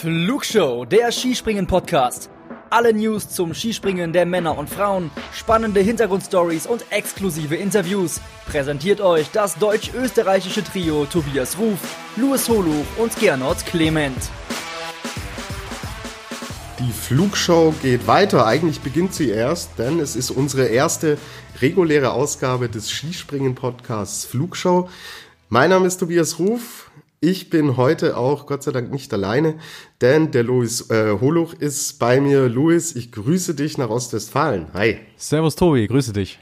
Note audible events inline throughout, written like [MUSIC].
Flugshow, der Skispringen-Podcast. Alle News zum Skispringen der Männer und Frauen, spannende Hintergrundstories und exklusive Interviews. Präsentiert euch das deutsch-österreichische Trio Tobias Ruf, Louis Holuch und Gernot Clement. Die Flugshow geht weiter. Eigentlich beginnt sie erst, denn es ist unsere erste reguläre Ausgabe des Skispringen-Podcasts Flugshow. Mein Name ist Tobias Ruf. Ich bin heute auch Gott sei Dank nicht alleine, denn der Louis äh, Holuch ist bei mir. Louis, ich grüße dich nach Ostwestfalen. Hi. Servus Tobi, grüße dich.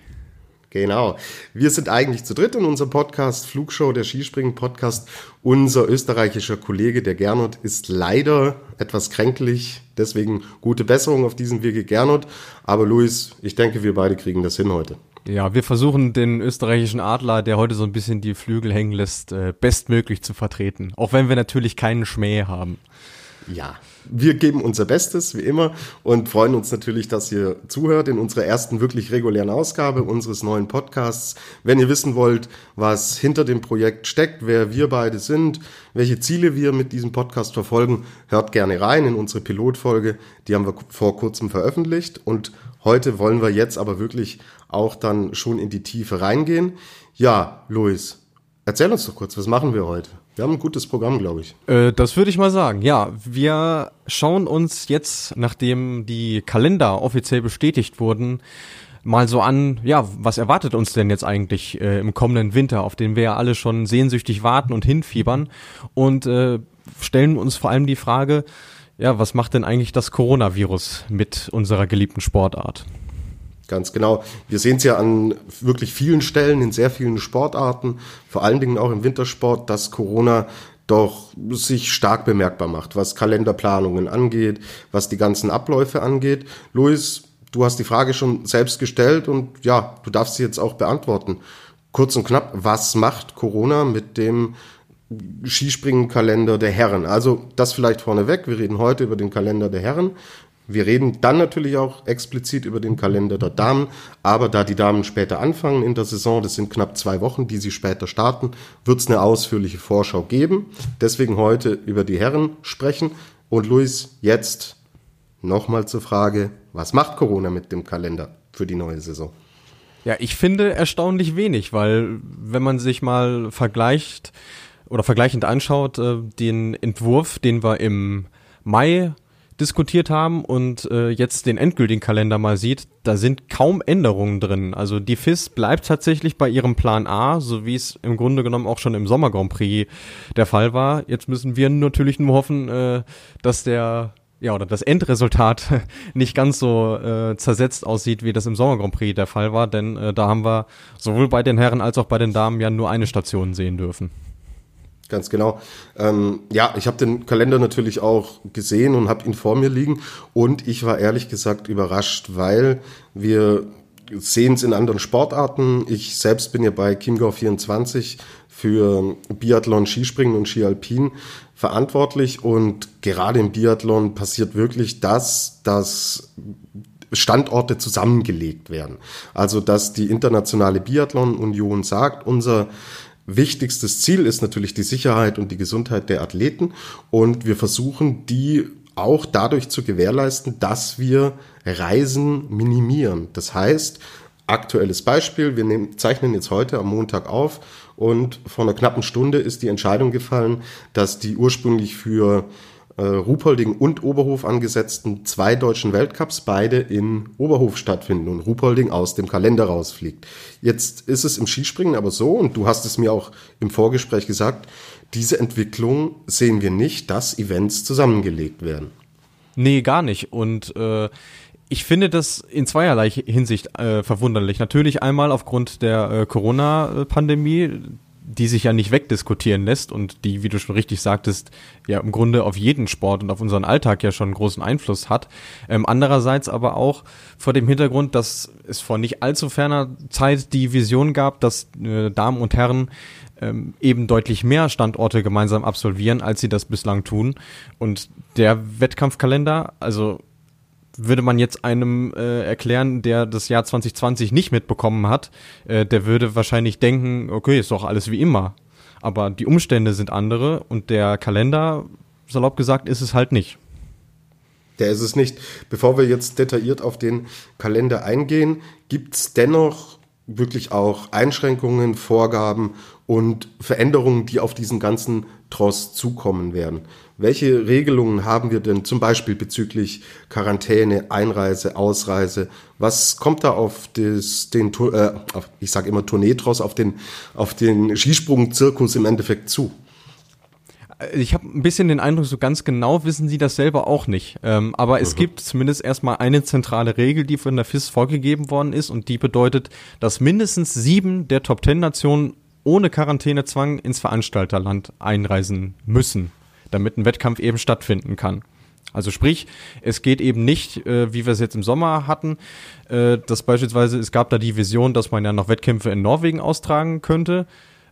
Genau. Wir sind eigentlich zu dritt in unserem Podcast Flugshow, der Skispringen-Podcast. Unser österreichischer Kollege, der Gernot, ist leider etwas kränklich. Deswegen gute Besserung auf diesem Wege, Gernot. Aber Luis, ich denke, wir beide kriegen das hin heute. Ja, wir versuchen den österreichischen Adler, der heute so ein bisschen die Flügel hängen lässt, äh, bestmöglich zu vertreten. Auch wenn wir natürlich keinen Schmäh haben. Ja, wir geben unser Bestes, wie immer, und freuen uns natürlich, dass ihr zuhört in unserer ersten wirklich regulären Ausgabe unseres neuen Podcasts. Wenn ihr wissen wollt, was hinter dem Projekt steckt, wer wir beide sind, welche Ziele wir mit diesem Podcast verfolgen, hört gerne rein in unsere Pilotfolge. Die haben wir vor kurzem veröffentlicht und heute wollen wir jetzt aber wirklich auch dann schon in die Tiefe reingehen. Ja, Luis, erzähl uns doch kurz, was machen wir heute? Wir haben ein gutes Programm, glaube ich. Äh, das würde ich mal sagen. Ja, wir schauen uns jetzt, nachdem die Kalender offiziell bestätigt wurden, mal so an, ja, was erwartet uns denn jetzt eigentlich äh, im kommenden Winter, auf den wir ja alle schon sehnsüchtig warten und hinfiebern und äh, stellen uns vor allem die Frage, ja, was macht denn eigentlich das Coronavirus mit unserer geliebten Sportart? Ganz genau. Wir sehen es ja an wirklich vielen Stellen, in sehr vielen Sportarten, vor allen Dingen auch im Wintersport, dass Corona doch sich stark bemerkbar macht, was Kalenderplanungen angeht, was die ganzen Abläufe angeht. Luis, du hast die Frage schon selbst gestellt und ja, du darfst sie jetzt auch beantworten. Kurz und knapp, was macht Corona mit dem Skispringen-Kalender der Herren? Also das vielleicht vorneweg. Wir reden heute über den Kalender der Herren. Wir reden dann natürlich auch explizit über den Kalender der Damen, aber da die Damen später anfangen in der Saison, das sind knapp zwei Wochen, die sie später starten, wird es eine ausführliche Vorschau geben. Deswegen heute über die Herren sprechen. Und Luis, jetzt nochmal zur Frage, was macht Corona mit dem Kalender für die neue Saison? Ja, ich finde erstaunlich wenig, weil wenn man sich mal vergleicht oder vergleichend anschaut, äh, den Entwurf, den wir im Mai diskutiert haben und äh, jetzt den endgültigen Kalender mal sieht, da sind kaum Änderungen drin. Also die FIS bleibt tatsächlich bei ihrem Plan A, so wie es im Grunde genommen auch schon im Sommer Grand Prix der Fall war. Jetzt müssen wir natürlich nur hoffen, äh, dass der ja, oder das Endresultat [LAUGHS] nicht ganz so äh, zersetzt aussieht, wie das im Sommer Grand Prix der Fall war, denn äh, da haben wir sowohl bei den Herren als auch bei den Damen ja nur eine Station sehen dürfen. Ganz genau. Ähm, ja, ich habe den Kalender natürlich auch gesehen und habe ihn vor mir liegen. Und ich war ehrlich gesagt überrascht, weil wir sehen es in anderen Sportarten. Ich selbst bin ja bei Chiemgau 24 für Biathlon, Skispringen und Skialpin verantwortlich. Und gerade im Biathlon passiert wirklich das, dass Standorte zusammengelegt werden. Also dass die Internationale Biathlon Union sagt, unser wichtigstes Ziel ist natürlich die Sicherheit und die Gesundheit der Athleten und wir versuchen die auch dadurch zu gewährleisten, dass wir Reisen minimieren. Das heißt, aktuelles Beispiel, wir nehmen, zeichnen jetzt heute am Montag auf und vor einer knappen Stunde ist die Entscheidung gefallen, dass die ursprünglich für äh, Ruhpolding und Oberhof angesetzten zwei deutschen Weltcups beide in Oberhof stattfinden und Ruhpolding aus dem Kalender rausfliegt. Jetzt ist es im Skispringen aber so, und du hast es mir auch im Vorgespräch gesagt, diese Entwicklung sehen wir nicht, dass Events zusammengelegt werden. Nee, gar nicht. Und äh, ich finde das in zweierlei Hinsicht äh, verwunderlich. Natürlich einmal aufgrund der äh, Corona-Pandemie, die sich ja nicht wegdiskutieren lässt und die, wie du schon richtig sagtest, ja im Grunde auf jeden Sport und auf unseren Alltag ja schon großen Einfluss hat. Ähm, andererseits aber auch vor dem Hintergrund, dass es vor nicht allzu ferner Zeit die Vision gab, dass äh, Damen und Herren ähm, eben deutlich mehr Standorte gemeinsam absolvieren, als sie das bislang tun. Und der Wettkampfkalender, also würde man jetzt einem äh, erklären, der das Jahr 2020 nicht mitbekommen hat, äh, der würde wahrscheinlich denken, okay, ist doch alles wie immer. Aber die Umstände sind andere und der Kalender salopp gesagt, ist es halt nicht. Der ist es nicht. Bevor wir jetzt detailliert auf den Kalender eingehen, gibt es dennoch wirklich auch Einschränkungen, Vorgaben und Veränderungen, die auf diesen ganzen Tross zukommen werden. Welche Regelungen haben wir denn zum Beispiel bezüglich Quarantäne, Einreise, Ausreise? Was kommt da auf das, den, äh, auf, ich sage immer Tourneetross, auf den, auf den Skisprung-Zirkus im Endeffekt zu? Ich habe ein bisschen den Eindruck, so ganz genau wissen sie das selber auch nicht. Ähm, aber es mhm. gibt zumindest erstmal eine zentrale Regel, die von der FIS vorgegeben worden ist und die bedeutet, dass mindestens sieben der Top Ten Nationen ohne Quarantänezwang ins Veranstalterland einreisen müssen, damit ein Wettkampf eben stattfinden kann. Also sprich, es geht eben nicht, äh, wie wir es jetzt im Sommer hatten, äh, dass beispielsweise es gab da die Vision, dass man ja noch Wettkämpfe in Norwegen austragen könnte.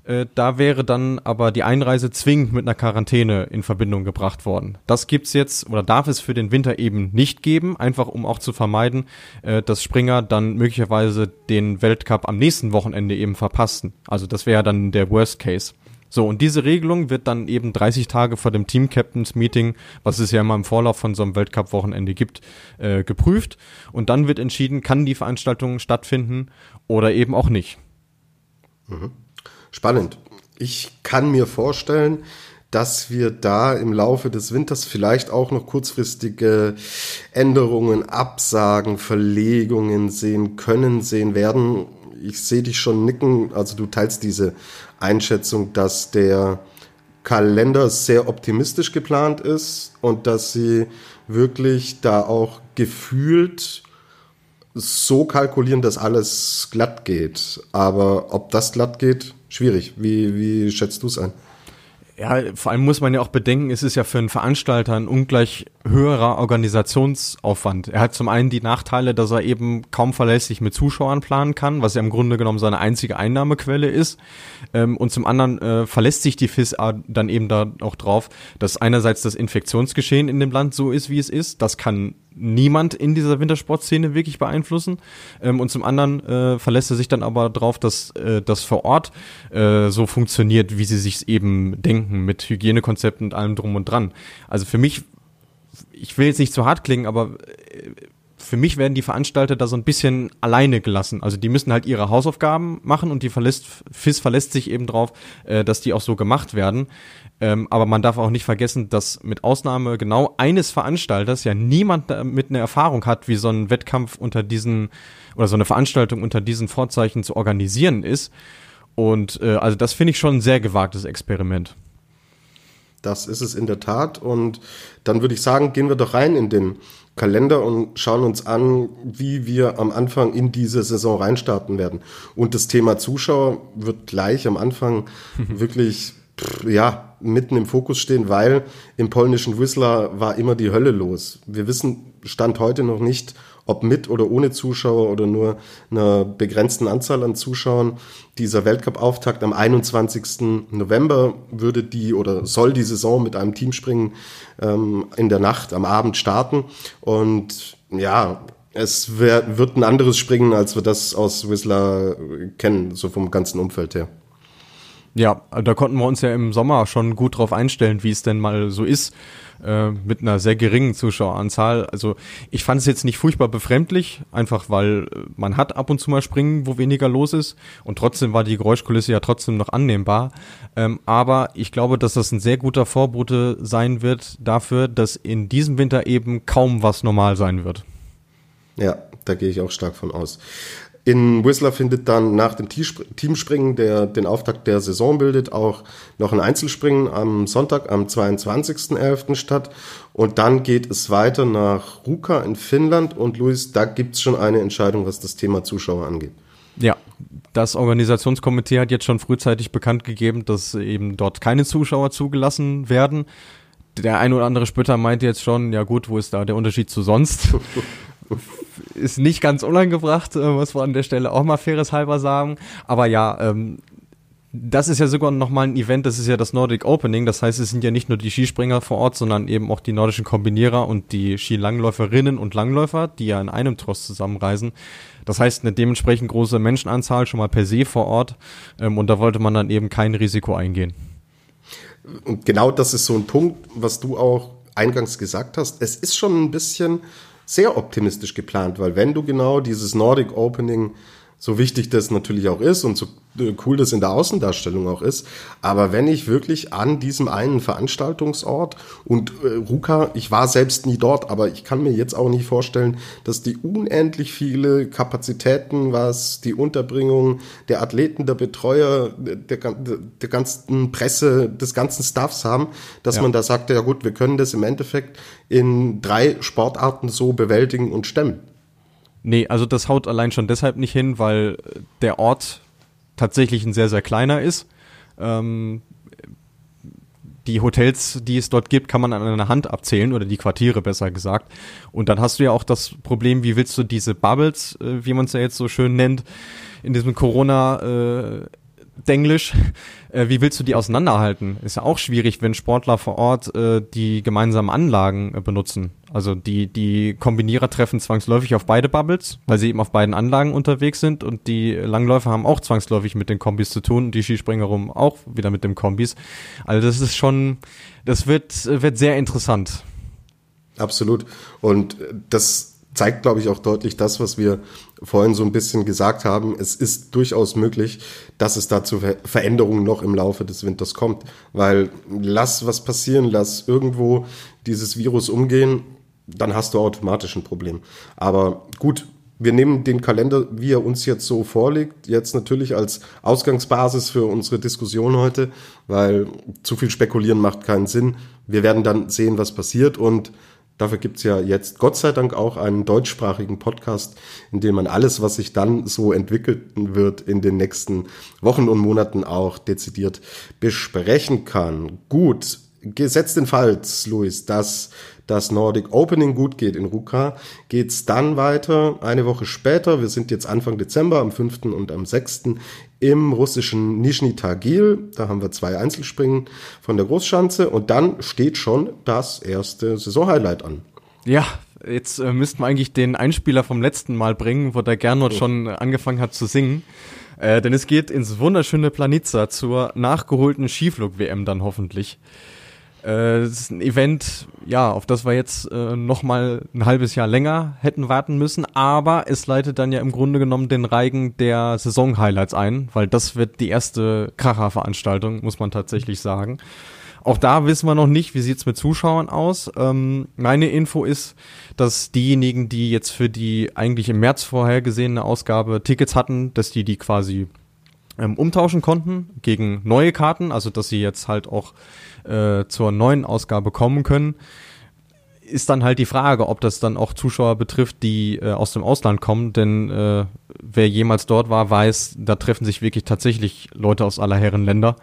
Äh, da wäre dann aber die Einreise zwingend mit einer Quarantäne in Verbindung gebracht worden. Das gibt's jetzt oder darf es für den Winter eben nicht geben, einfach um auch zu vermeiden, äh, dass Springer dann möglicherweise den Weltcup am nächsten Wochenende eben verpassten. Also das wäre dann der Worst Case. So, und diese Regelung wird dann eben 30 Tage vor dem Team Captains Meeting, was es ja immer im Vorlauf von so einem Weltcup-Wochenende gibt, äh, geprüft. Und dann wird entschieden, kann die Veranstaltung stattfinden oder eben auch nicht. Mhm. Spannend. Ich kann mir vorstellen, dass wir da im Laufe des Winters vielleicht auch noch kurzfristige Änderungen, Absagen, Verlegungen sehen können, sehen werden. Ich sehe dich schon nicken, also du teilst diese Einschätzung, dass der Kalender sehr optimistisch geplant ist und dass sie wirklich da auch gefühlt so kalkulieren, dass alles glatt geht. Aber ob das glatt geht, schwierig. Wie, wie schätzt du es ein? Ja, vor allem muss man ja auch bedenken, es ist ja für einen Veranstalter ein ungleich höherer Organisationsaufwand. Er hat zum einen die Nachteile, dass er eben kaum verlässlich mit Zuschauern planen kann, was ja im Grunde genommen seine einzige Einnahmequelle ist. Ähm, und zum anderen äh, verlässt sich die FISA dann eben da auch drauf, dass einerseits das Infektionsgeschehen in dem Land so ist, wie es ist. Das kann niemand in dieser Wintersportszene wirklich beeinflussen. Ähm, und zum anderen äh, verlässt er sich dann aber darauf, dass äh, das vor Ort äh, so funktioniert, wie sie sich eben denken, mit Hygienekonzepten und allem drum und dran. Also für mich, ich will jetzt nicht zu hart klingen, aber äh, für mich werden die Veranstalter da so ein bisschen alleine gelassen. Also die müssen halt ihre Hausaufgaben machen und die verlässt, FIS verlässt sich eben drauf, äh, dass die auch so gemacht werden. Ähm, aber man darf auch nicht vergessen, dass mit Ausnahme genau eines Veranstalters ja niemand mit einer Erfahrung hat, wie so ein Wettkampf unter diesen oder so eine Veranstaltung unter diesen Vorzeichen zu organisieren ist. Und äh, also das finde ich schon ein sehr gewagtes Experiment. Das ist es in der Tat. Und dann würde ich sagen, gehen wir doch rein in den Kalender und schauen uns an, wie wir am Anfang in diese Saison reinstarten werden. Und das Thema Zuschauer wird gleich am Anfang wirklich ja, mitten im Fokus stehen, weil im polnischen Whistler war immer die Hölle los. Wir wissen Stand heute noch nicht, ob mit oder ohne Zuschauer oder nur einer begrenzten Anzahl an Zuschauern. Dieser Weltcup-Auftakt am 21. November würde die oder soll die Saison mit einem Teamspringen ähm, in der Nacht am Abend starten. Und ja, es wär, wird ein anderes Springen, als wir das aus Whistler kennen, so vom ganzen Umfeld her. Ja, da konnten wir uns ja im Sommer schon gut drauf einstellen, wie es denn mal so ist, äh, mit einer sehr geringen Zuschaueranzahl. Also ich fand es jetzt nicht furchtbar befremdlich, einfach weil äh, man hat ab und zu mal Springen, wo weniger los ist und trotzdem war die Geräuschkulisse ja trotzdem noch annehmbar. Ähm, aber ich glaube, dass das ein sehr guter Vorbote sein wird dafür, dass in diesem Winter eben kaum was normal sein wird. Ja, da gehe ich auch stark von aus. In Whistler findet dann nach dem Teamspringen, der den Auftakt der Saison bildet, auch noch ein Einzelspringen am Sonntag, am 22.11. statt. Und dann geht es weiter nach Ruka in Finnland. Und Luis, da gibt's schon eine Entscheidung, was das Thema Zuschauer angeht. Ja, das Organisationskomitee hat jetzt schon frühzeitig bekannt gegeben, dass eben dort keine Zuschauer zugelassen werden. Der ein oder andere Spötter meint jetzt schon, ja gut, wo ist da der Unterschied zu sonst? [LAUGHS] ist nicht ganz unangebracht, äh, muss man an der Stelle auch mal faires halber sagen. Aber ja, ähm, das ist ja sogar nochmal ein Event, das ist ja das Nordic Opening. Das heißt, es sind ja nicht nur die Skispringer vor Ort, sondern eben auch die nordischen Kombinierer und die Skilangläuferinnen und Langläufer, die ja in einem Tross zusammenreisen. Das heißt, eine dementsprechend große Menschenanzahl schon mal per se vor Ort. Ähm, und da wollte man dann eben kein Risiko eingehen. Und genau das ist so ein Punkt, was du auch eingangs gesagt hast. Es ist schon ein bisschen sehr optimistisch geplant, weil wenn du genau dieses Nordic Opening so wichtig das natürlich auch ist und so äh, cool das in der Außendarstellung auch ist. Aber wenn ich wirklich an diesem einen Veranstaltungsort und äh, Ruka, ich war selbst nie dort, aber ich kann mir jetzt auch nicht vorstellen, dass die unendlich viele Kapazitäten, was die Unterbringung der Athleten, der Betreuer, der, der ganzen Presse, des ganzen Staffs haben, dass ja. man da sagt, ja gut, wir können das im Endeffekt in drei Sportarten so bewältigen und stemmen. Nee, also das haut allein schon deshalb nicht hin, weil der Ort tatsächlich ein sehr, sehr kleiner ist. Ähm, die Hotels, die es dort gibt, kann man an einer Hand abzählen oder die Quartiere besser gesagt. Und dann hast du ja auch das Problem, wie willst du diese Bubbles, äh, wie man es ja jetzt so schön nennt, in diesem Corona äh, Denglisch, äh, wie willst du die auseinanderhalten? Ist ja auch schwierig, wenn Sportler vor Ort äh, die gemeinsamen Anlagen äh, benutzen. Also die, die Kombinierer treffen zwangsläufig auf beide Bubbles, weil sie eben auf beiden Anlagen unterwegs sind und die Langläufer haben auch zwangsläufig mit den Kombis zu tun und die Skispringer rum auch wieder mit den Kombis. Also das ist schon, das wird, wird sehr interessant. Absolut. Und das zeigt, glaube ich, auch deutlich das, was wir vorhin so ein bisschen gesagt haben. Es ist durchaus möglich, dass es da zu Veränderungen noch im Laufe des Winters kommt. Weil lass was passieren, lass irgendwo dieses Virus umgehen, dann hast du automatisch ein Problem. Aber gut, wir nehmen den Kalender, wie er uns jetzt so vorliegt, jetzt natürlich als Ausgangsbasis für unsere Diskussion heute, weil zu viel spekulieren macht keinen Sinn. Wir werden dann sehen, was passiert und Dafür gibt's ja jetzt Gott sei Dank auch einen deutschsprachigen Podcast, in dem man alles, was sich dann so entwickeln wird, in den nächsten Wochen und Monaten auch dezidiert besprechen kann. Gut, gesetzt den Fall, Luis, dass das Nordic Opening gut geht in Ruka, geht's dann weiter eine Woche später. Wir sind jetzt Anfang Dezember, am 5. und am 6. im russischen Nizhny Tagil. Da haben wir zwei Einzelspringen von der Großschanze und dann steht schon das erste Saisonhighlight an. Ja, jetzt äh, müssten wir eigentlich den Einspieler vom letzten Mal bringen, wo der Gernot oh. schon angefangen hat zu singen. Äh, denn es geht ins wunderschöne Planitza zur nachgeholten Skiflug-WM dann hoffentlich. Äh, das ist ein Event, ja, auf das wir jetzt äh, noch mal ein halbes Jahr länger hätten warten müssen, aber es leitet dann ja im Grunde genommen den Reigen der Saison-Highlights ein, weil das wird die erste Kracher-Veranstaltung, muss man tatsächlich sagen. Auch da wissen wir noch nicht, wie sieht's mit Zuschauern aus. Ähm, meine Info ist, dass diejenigen, die jetzt für die eigentlich im März vorhergesehene Ausgabe Tickets hatten, dass die die quasi ähm, umtauschen konnten gegen neue Karten, also dass sie jetzt halt auch äh, zur neuen Ausgabe kommen können. Ist dann halt die Frage, ob das dann auch Zuschauer betrifft, die äh, aus dem Ausland kommen, denn äh, wer jemals dort war, weiß, da treffen sich wirklich tatsächlich Leute aus aller Herren Länder.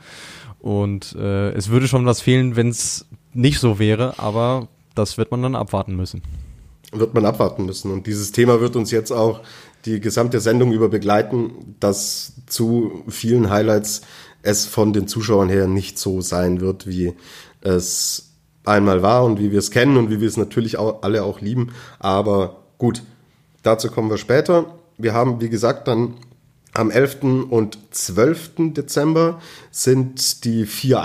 Und äh, es würde schon was fehlen, wenn es nicht so wäre, aber das wird man dann abwarten müssen. Wird man abwarten müssen. Und dieses Thema wird uns jetzt auch die gesamte Sendung über begleiten, dass zu vielen Highlights es von den Zuschauern her nicht so sein wird, wie es einmal war und wie wir es kennen und wie wir es natürlich auch, alle auch lieben. Aber gut, dazu kommen wir später. Wir haben, wie gesagt, dann am 11. und 12. Dezember sind die vier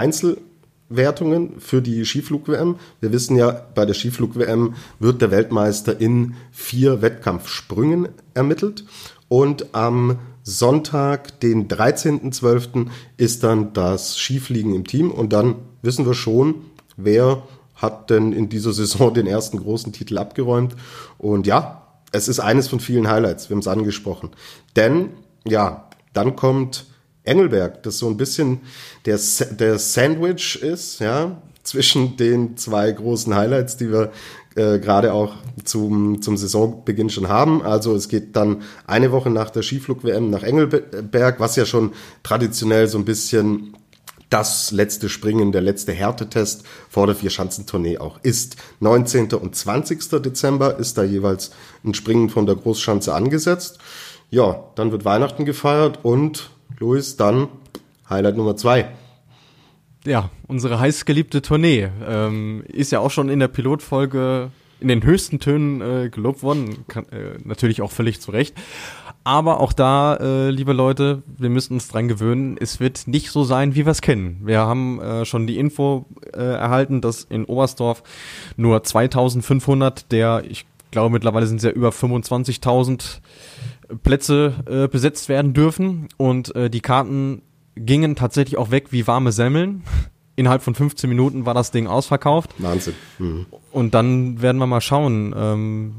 Einzelwertungen für die Skiflug-WM. Wir wissen ja, bei der Skiflug-WM wird der Weltmeister in vier Wettkampfsprüngen ermittelt. Und am Sonntag, den 13.12., ist dann das Skifliegen im Team und dann wissen wir schon, wer hat denn in dieser Saison [LAUGHS] den ersten großen Titel abgeräumt. Und ja, es ist eines von vielen Highlights, wir haben es angesprochen. Denn, ja, dann kommt Engelberg, das so ein bisschen der, der Sandwich ist, ja, zwischen den zwei großen Highlights, die wir äh, gerade auch zum, zum Saisonbeginn schon haben. Also es geht dann eine Woche nach der Skiflug-WM nach Engelberg, was ja schon traditionell so ein bisschen das letzte Springen, der letzte Härtetest vor der Vierschanzentournee auch ist. 19. und 20. Dezember ist da jeweils ein Springen von der Großschanze angesetzt. Ja, dann wird Weihnachten gefeiert und Luis, dann Highlight Nummer zwei ja, unsere heißgeliebte Tournee ähm, ist ja auch schon in der Pilotfolge in den höchsten Tönen äh, gelobt worden, kann, äh, natürlich auch völlig zu Recht. Aber auch da, äh, liebe Leute, wir müssen uns dran gewöhnen, es wird nicht so sein, wie wir es kennen. Wir haben äh, schon die Info äh, erhalten, dass in Oberstdorf nur 2500 der, ich glaube mittlerweile sind es ja über 25.000 Plätze äh, besetzt werden dürfen. Und äh, die Karten gingen tatsächlich auch weg wie warme Semmeln. [LAUGHS] Innerhalb von 15 Minuten war das Ding ausverkauft. Wahnsinn. Mhm. Und dann werden wir mal schauen, ähm,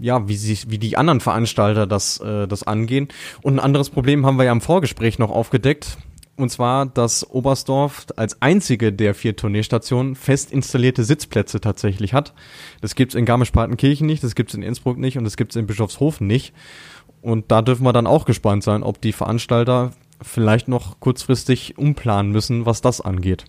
ja, wie sich, wie die anderen Veranstalter das, äh, das angehen. Und ein anderes Problem haben wir ja im Vorgespräch noch aufgedeckt. Und zwar, dass Oberstdorf als einzige der vier Tourneestationen fest installierte Sitzplätze tatsächlich hat. Das gibt's in Garmisch-Partenkirchen nicht, das gibt's in Innsbruck nicht und das gibt's in Bischofshofen nicht. Und da dürfen wir dann auch gespannt sein, ob die Veranstalter vielleicht noch kurzfristig umplanen müssen, was das angeht.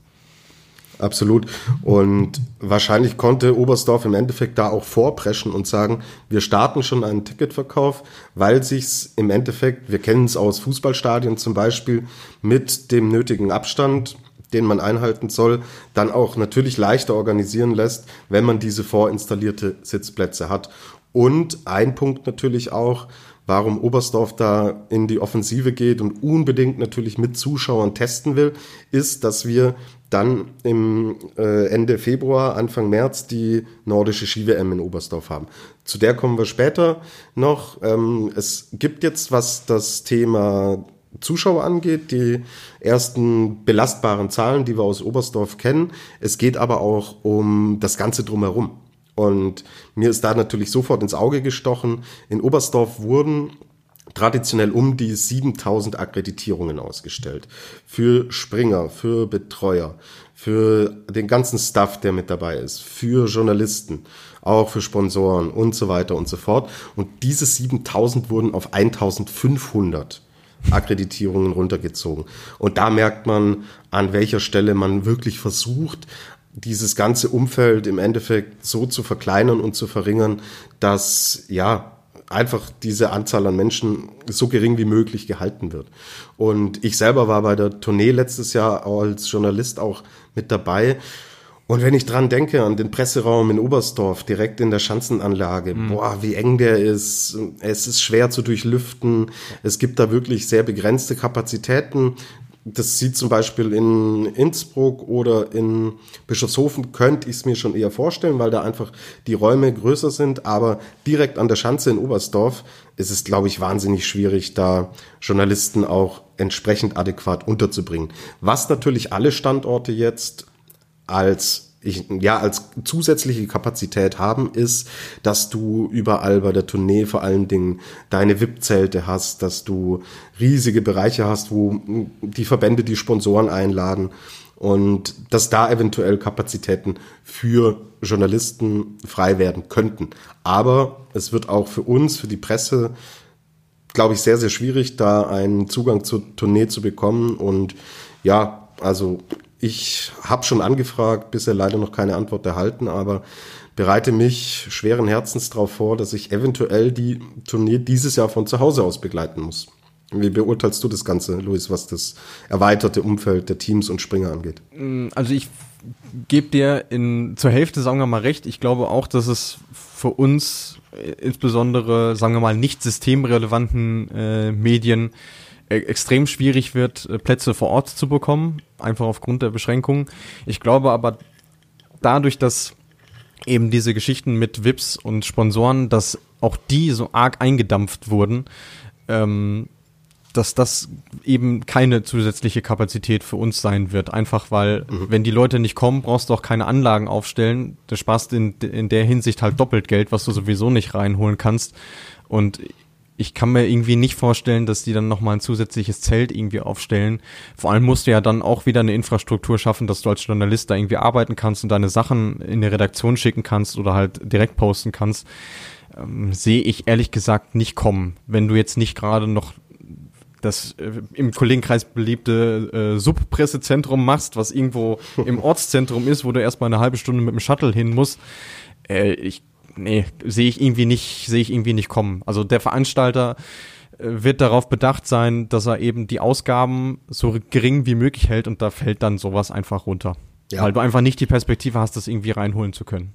Absolut. Und wahrscheinlich konnte Oberstdorf im Endeffekt da auch vorpreschen und sagen, wir starten schon einen Ticketverkauf, weil sich's im Endeffekt, wir kennen es aus Fußballstadien zum Beispiel, mit dem nötigen Abstand, den man einhalten soll, dann auch natürlich leichter organisieren lässt, wenn man diese vorinstallierte Sitzplätze hat. Und ein Punkt natürlich auch, warum Oberstdorf da in die Offensive geht und unbedingt natürlich mit Zuschauern testen will, ist, dass wir dann im äh, Ende Februar, Anfang März die nordische Ski-WM in Oberstdorf haben. Zu der kommen wir später noch. Ähm, es gibt jetzt, was das Thema Zuschauer angeht, die ersten belastbaren Zahlen, die wir aus Oberstdorf kennen. Es geht aber auch um das Ganze drumherum. Und mir ist da natürlich sofort ins Auge gestochen. In Oberstdorf wurden traditionell um die 7000 Akkreditierungen ausgestellt. Für Springer, für Betreuer, für den ganzen Staff, der mit dabei ist, für Journalisten, auch für Sponsoren und so weiter und so fort. Und diese 7000 wurden auf 1500 Akkreditierungen runtergezogen. Und da merkt man, an welcher Stelle man wirklich versucht, dieses ganze Umfeld im Endeffekt so zu verkleinern und zu verringern, dass ja einfach diese Anzahl an Menschen so gering wie möglich gehalten wird. Und ich selber war bei der Tournee letztes Jahr als Journalist auch mit dabei. Und wenn ich dran denke, an den Presseraum in Oberstdorf, direkt in der Schanzenanlage, mhm. boah, wie eng der ist. Es ist schwer zu durchlüften. Es gibt da wirklich sehr begrenzte Kapazitäten das sieht zum Beispiel in Innsbruck oder in Bischofshofen, könnte ich es mir schon eher vorstellen, weil da einfach die Räume größer sind. Aber direkt an der Schanze in Oberstdorf ist es, glaube ich, wahnsinnig schwierig, da Journalisten auch entsprechend adäquat unterzubringen. Was natürlich alle Standorte jetzt als ich, ja, als zusätzliche Kapazität haben, ist, dass du überall bei der Tournee vor allen Dingen deine VIP-Zelte hast, dass du riesige Bereiche hast, wo die Verbände die Sponsoren einladen und dass da eventuell Kapazitäten für Journalisten frei werden könnten. Aber es wird auch für uns, für die Presse, glaube ich, sehr, sehr schwierig, da einen Zugang zur Tournee zu bekommen und ja, also ich habe schon angefragt, bisher leider noch keine Antwort erhalten, aber bereite mich schweren Herzens darauf vor, dass ich eventuell die Tournee dieses Jahr von zu Hause aus begleiten muss. Wie beurteilst du das Ganze, Luis, was das erweiterte Umfeld der Teams und Springer angeht? Mm, also ich gebe dir in, zur Hälfte, sagen wir mal, recht. Ich glaube auch, dass es für uns, äh, insbesondere, sagen wir mal, nicht systemrelevanten äh, Medien, extrem schwierig wird, äh, Plätze vor Ort zu bekommen, einfach aufgrund der Beschränkungen. Ich glaube aber dadurch, dass eben diese Geschichten mit VIPs und Sponsoren, dass auch die so arg eingedampft wurden, ähm, dass das eben keine zusätzliche Kapazität für uns sein wird. Einfach weil, mhm. wenn die Leute nicht kommen, brauchst du auch keine Anlagen aufstellen. Du sparst in, in der Hinsicht halt doppelt Geld, was du sowieso nicht reinholen kannst. Und ich kann mir irgendwie nicht vorstellen, dass die dann nochmal ein zusätzliches Zelt irgendwie aufstellen. Vor allem musst du ja dann auch wieder eine Infrastruktur schaffen, dass du als Journalist da irgendwie arbeiten kannst und deine Sachen in die Redaktion schicken kannst oder halt direkt posten kannst. Ähm, sehe ich ehrlich gesagt nicht kommen, wenn du jetzt nicht gerade noch das äh, im Kollegenkreis beliebte äh, Subpressezentrum machst, was irgendwo im [LAUGHS] Ortszentrum ist, wo du erstmal eine halbe Stunde mit dem Shuttle hin musst. Äh, ich nee, sehe ich irgendwie nicht, sehe ich irgendwie nicht kommen. Also der Veranstalter äh, wird darauf bedacht sein, dass er eben die Ausgaben so gering wie möglich hält und da fällt dann sowas einfach runter. Ja. Weil du einfach nicht die Perspektive hast, das irgendwie reinholen zu können.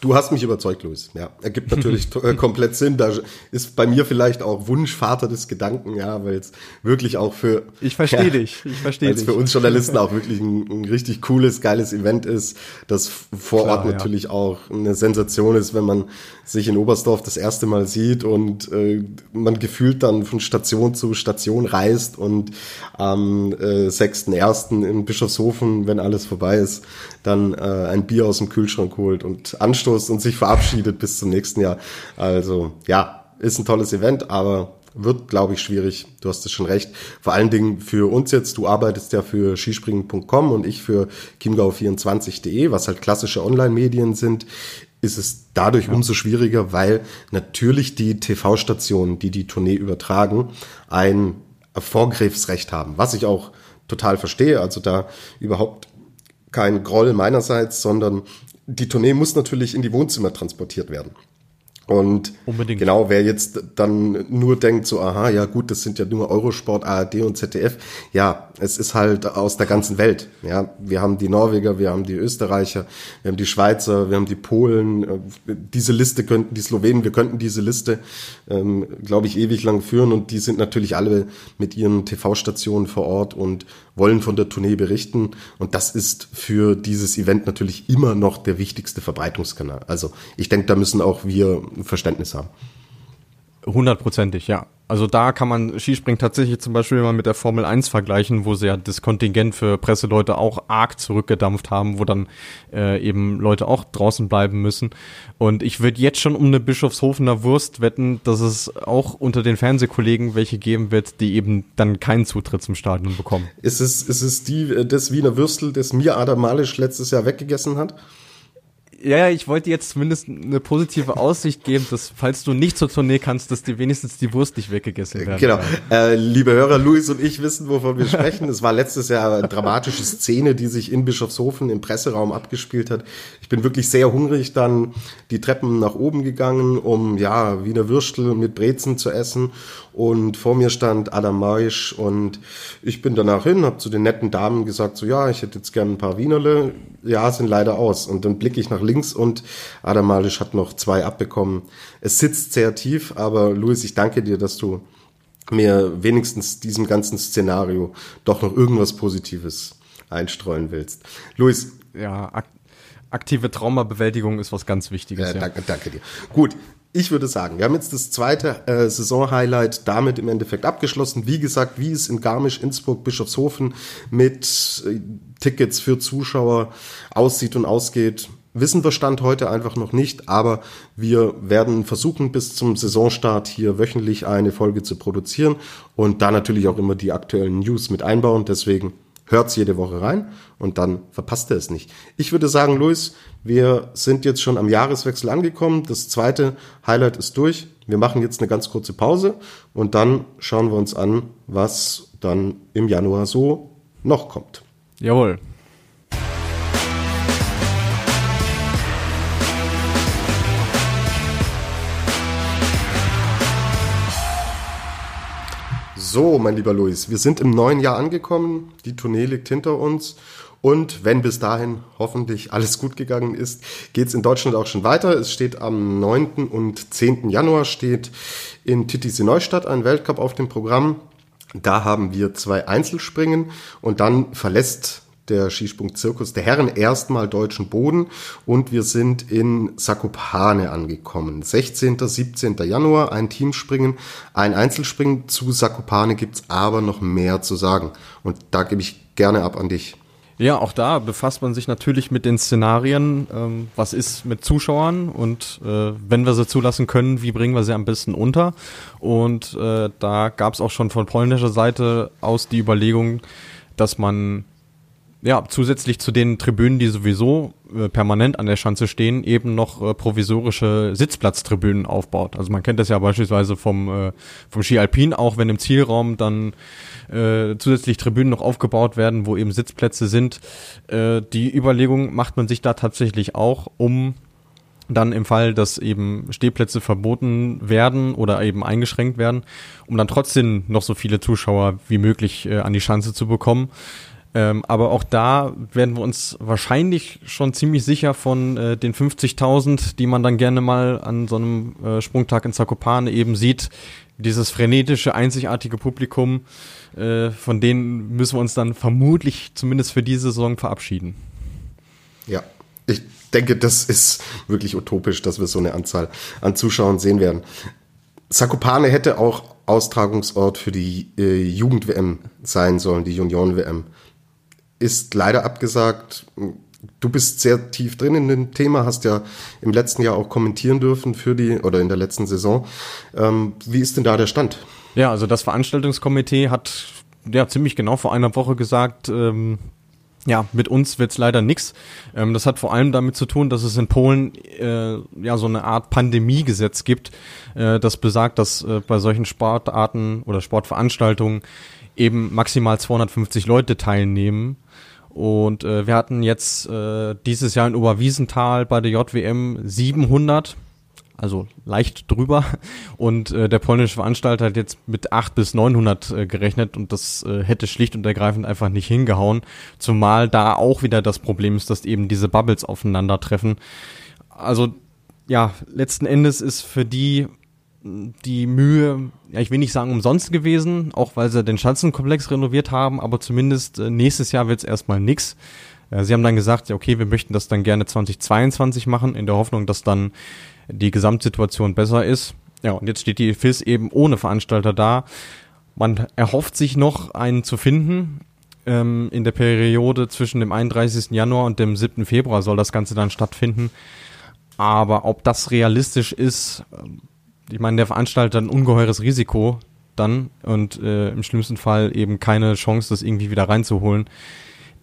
Du hast mich überzeugt, Luis. Ja, ergibt natürlich [LAUGHS] äh, komplett Sinn. Da ist bei mir vielleicht auch Wunschvater des Gedanken, ja, weil es wirklich auch für ich verstehe ja, dich, ich verstehe dich. für uns Journalisten auch wirklich ein, ein, richtig cooles, geiles Event ist, das vor Klar, Ort natürlich ja. auch eine Sensation ist, wenn man sich in Oberstdorf das erste Mal sieht und äh, man gefühlt dann von Station zu Station reist und am äh, 6.1. in Bischofshofen, wenn alles vorbei ist, dann äh, ein Bier aus dem Kühlschrank holt und anstoßt und sich verabschiedet bis zum nächsten Jahr. Also ja, ist ein tolles Event, aber wird, glaube ich, schwierig. Du hast es schon recht. Vor allen Dingen für uns jetzt. Du arbeitest ja für skispringen.com und ich für chiemgau24.de, was halt klassische Online-Medien sind ist es dadurch ja. umso schwieriger, weil natürlich die TV-Stationen, die die Tournee übertragen, ein Vorgriffsrecht haben, was ich auch total verstehe. Also da überhaupt kein Groll meinerseits, sondern die Tournee muss natürlich in die Wohnzimmer transportiert werden. Und Unbedingt. genau, wer jetzt dann nur denkt, so, aha, ja gut, das sind ja nur Eurosport, ARD und ZDF. Ja, es ist halt aus der ganzen Welt. Ja, wir haben die Norweger, wir haben die Österreicher, wir haben die Schweizer, wir haben die Polen. Äh, diese Liste könnten, die Slowenen, wir könnten diese Liste, ähm, glaube ich, ewig lang führen. Und die sind natürlich alle mit ihren TV-Stationen vor Ort und wollen von der Tournee berichten. Und das ist für dieses Event natürlich immer noch der wichtigste Verbreitungskanal. Also ich denke, da müssen auch wir Verständnis haben. Hundertprozentig, ja. Also da kann man Skispringen tatsächlich zum Beispiel mal mit der Formel 1 vergleichen, wo sie ja das Kontingent für Presseleute auch arg zurückgedampft haben, wo dann äh, eben Leute auch draußen bleiben müssen. Und ich würde jetzt schon um eine Bischofshofener Wurst wetten, dass es auch unter den Fernsehkollegen welche geben wird, die eben dann keinen Zutritt zum Stadion bekommen. Ist es, ist es die, äh, das Wiener Würstel, das mir Adam Malisch letztes Jahr weggegessen hat? Ja, ich wollte jetzt zumindest eine positive Aussicht geben, dass falls du nicht zur Tournee kannst, dass dir wenigstens die Wurst nicht weggegessen werden. Genau. Äh, liebe Hörer, Luis und ich wissen, wovon wir sprechen. es war letztes Jahr eine dramatische Szene, die sich in Bischofshofen im Presseraum abgespielt hat. Ich bin wirklich sehr hungrig dann die Treppen nach oben gegangen, um ja Wiener Würstel mit Brezen zu essen und vor mir stand Adam Maisch und ich bin danach hin, habe zu den netten Damen gesagt, so ja, ich hätte jetzt gern ein paar Wienerle. Ja, sind leider aus. Und dann blicke ich nach links und Adam Maisch hat noch zwei abbekommen. Es sitzt sehr tief, aber Luis, ich danke dir, dass du mir wenigstens diesem ganzen Szenario doch noch irgendwas Positives einstreuen willst. Luis. Ja, ak aktive Traumabewältigung ist was ganz Wichtiges. Ja, ja. Danke, danke dir. Gut, ich würde sagen, wir haben jetzt das zweite äh, Saisonhighlight damit im Endeffekt abgeschlossen. Wie gesagt, wie es in Garmisch, Innsbruck, Bischofshofen mit äh, Tickets für Zuschauer aussieht und ausgeht, wissen wir Stand heute einfach noch nicht, aber wir werden versuchen, bis zum Saisonstart hier wöchentlich eine Folge zu produzieren und da natürlich auch immer die aktuellen News mit einbauen. Deswegen hört's jede Woche rein und dann verpasst ihr es nicht. Ich würde sagen, Luis, wir sind jetzt schon am Jahreswechsel angekommen. Das zweite Highlight ist durch. Wir machen jetzt eine ganz kurze Pause und dann schauen wir uns an, was dann im Januar so noch kommt. Jawohl. So, mein lieber Luis, wir sind im neuen Jahr angekommen. Die Tournee liegt hinter uns. Und wenn bis dahin hoffentlich alles gut gegangen ist, geht es in Deutschland auch schon weiter. Es steht am 9. und 10. Januar steht in Titisee Neustadt ein Weltcup auf dem Programm. Da haben wir zwei Einzelspringen und dann verlässt der Skisprung-Zirkus der Herren erstmal deutschen Boden und wir sind in Sakopane angekommen. 16. 17. Januar ein Teamspringen, ein Einzelspringen. Zu Sakopane gibt's aber noch mehr zu sagen und da gebe ich gerne ab an dich. Ja, auch da befasst man sich natürlich mit den Szenarien, ähm, was ist mit Zuschauern und äh, wenn wir sie zulassen können, wie bringen wir sie am besten unter. Und äh, da gab es auch schon von polnischer Seite aus die Überlegung, dass man ja, zusätzlich zu den Tribünen, die sowieso äh, permanent an der Schanze stehen, eben noch äh, provisorische Sitzplatztribünen aufbaut. Also man kennt das ja beispielsweise vom, äh, vom Ski Alpin, auch wenn im Zielraum dann äh, zusätzlich Tribünen noch aufgebaut werden, wo eben Sitzplätze sind. Äh, die Überlegung macht man sich da tatsächlich auch, um dann im Fall, dass eben Stehplätze verboten werden oder eben eingeschränkt werden, um dann trotzdem noch so viele Zuschauer wie möglich äh, an die Schanze zu bekommen. Ähm, aber auch da werden wir uns wahrscheinlich schon ziemlich sicher von äh, den 50.000, die man dann gerne mal an so einem äh, Sprungtag in Zakopane eben sieht, dieses frenetische, einzigartige Publikum, äh, von denen müssen wir uns dann vermutlich zumindest für diese Saison verabschieden. Ja, ich denke, das ist wirklich utopisch, dass wir so eine Anzahl an Zuschauern sehen werden. Zakopane hätte auch Austragungsort für die äh, Jugend-WM sein sollen, die Junioren-WM. Ist leider abgesagt. Du bist sehr tief drin in dem Thema, hast ja im letzten Jahr auch kommentieren dürfen für die oder in der letzten Saison. Ähm, wie ist denn da der Stand? Ja, also das Veranstaltungskomitee hat ja ziemlich genau vor einer Woche gesagt, ähm, ja, mit uns wird's leider nix. Ähm, das hat vor allem damit zu tun, dass es in Polen äh, ja so eine Art Pandemiegesetz gibt, äh, das besagt, dass äh, bei solchen Sportarten oder Sportveranstaltungen eben maximal 250 Leute teilnehmen. Und äh, wir hatten jetzt äh, dieses Jahr in Oberwiesenthal bei der JWM 700 also leicht drüber. Und äh, der polnische Veranstalter hat jetzt mit 8 bis 900 äh, gerechnet und das äh, hätte schlicht und ergreifend einfach nicht hingehauen. Zumal da auch wieder das Problem ist, dass eben diese Bubbles aufeinandertreffen. Also ja, letzten Endes ist für die die Mühe, ja, ich will nicht sagen umsonst gewesen, auch weil sie den Schanzenkomplex renoviert haben, aber zumindest äh, nächstes Jahr wird es erstmal nix. Äh, sie haben dann gesagt, ja, okay, wir möchten das dann gerne 2022 machen, in der Hoffnung, dass dann die Gesamtsituation besser ist. Ja, und jetzt steht die FIS eben ohne Veranstalter da. Man erhofft sich noch einen zu finden. Ähm, in der Periode zwischen dem 31. Januar und dem 7. Februar soll das Ganze dann stattfinden. Aber ob das realistisch ist, ich meine, der Veranstalter hat ein ungeheures Risiko dann und äh, im schlimmsten Fall eben keine Chance, das irgendwie wieder reinzuholen.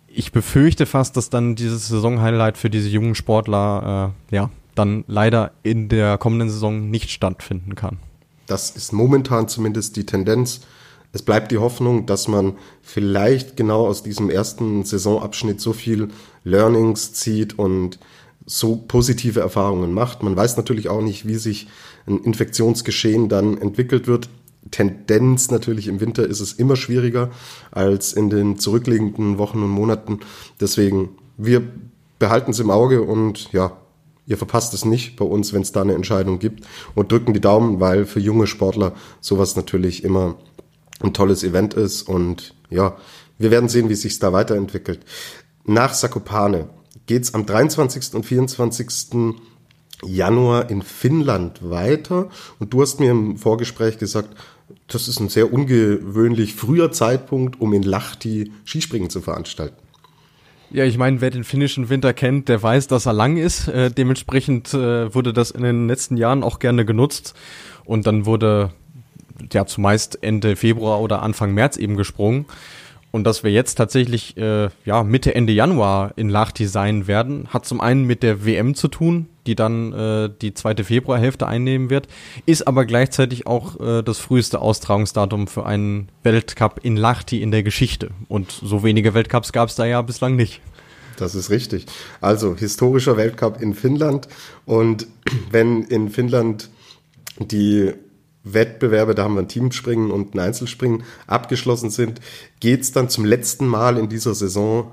Ich befürchte fast, dass dann dieses Saisonhighlight für diese jungen Sportler äh, ja dann leider in der kommenden Saison nicht stattfinden kann. Das ist momentan zumindest die Tendenz. Es bleibt die Hoffnung, dass man vielleicht genau aus diesem ersten Saisonabschnitt so viel Learnings zieht und so positive Erfahrungen macht. Man weiß natürlich auch nicht, wie sich ein Infektionsgeschehen dann entwickelt wird. Tendenz natürlich im Winter ist es immer schwieriger als in den zurückliegenden Wochen und Monaten. Deswegen, wir behalten es im Auge und ja, Ihr verpasst es nicht bei uns, wenn es da eine Entscheidung gibt und drücken die Daumen, weil für junge Sportler sowas natürlich immer ein tolles Event ist und ja, wir werden sehen, wie sich da weiterentwickelt. Nach Sakopane geht's am 23. und 24. Januar in Finnland weiter und du hast mir im Vorgespräch gesagt, das ist ein sehr ungewöhnlich früher Zeitpunkt, um in Lahti Skispringen zu veranstalten. Ja, ich meine, wer den finnischen Winter kennt, der weiß, dass er lang ist. Äh, dementsprechend äh, wurde das in den letzten Jahren auch gerne genutzt. Und dann wurde ja zumeist Ende Februar oder Anfang März eben gesprungen. Und dass wir jetzt tatsächlich äh, ja Mitte Ende Januar in Lahti sein werden, hat zum einen mit der WM zu tun, die dann äh, die zweite Februarhälfte einnehmen wird, ist aber gleichzeitig auch äh, das früheste Austragungsdatum für einen Weltcup in Lahti in der Geschichte. Und so wenige Weltcups gab es da ja bislang nicht. Das ist richtig. Also historischer Weltcup in Finnland und [CLEARS THROAT] wenn in Finnland die Wettbewerbe, da haben wir ein Teamspringen und ein Einzelspringen, abgeschlossen sind, geht's dann zum letzten Mal in dieser Saison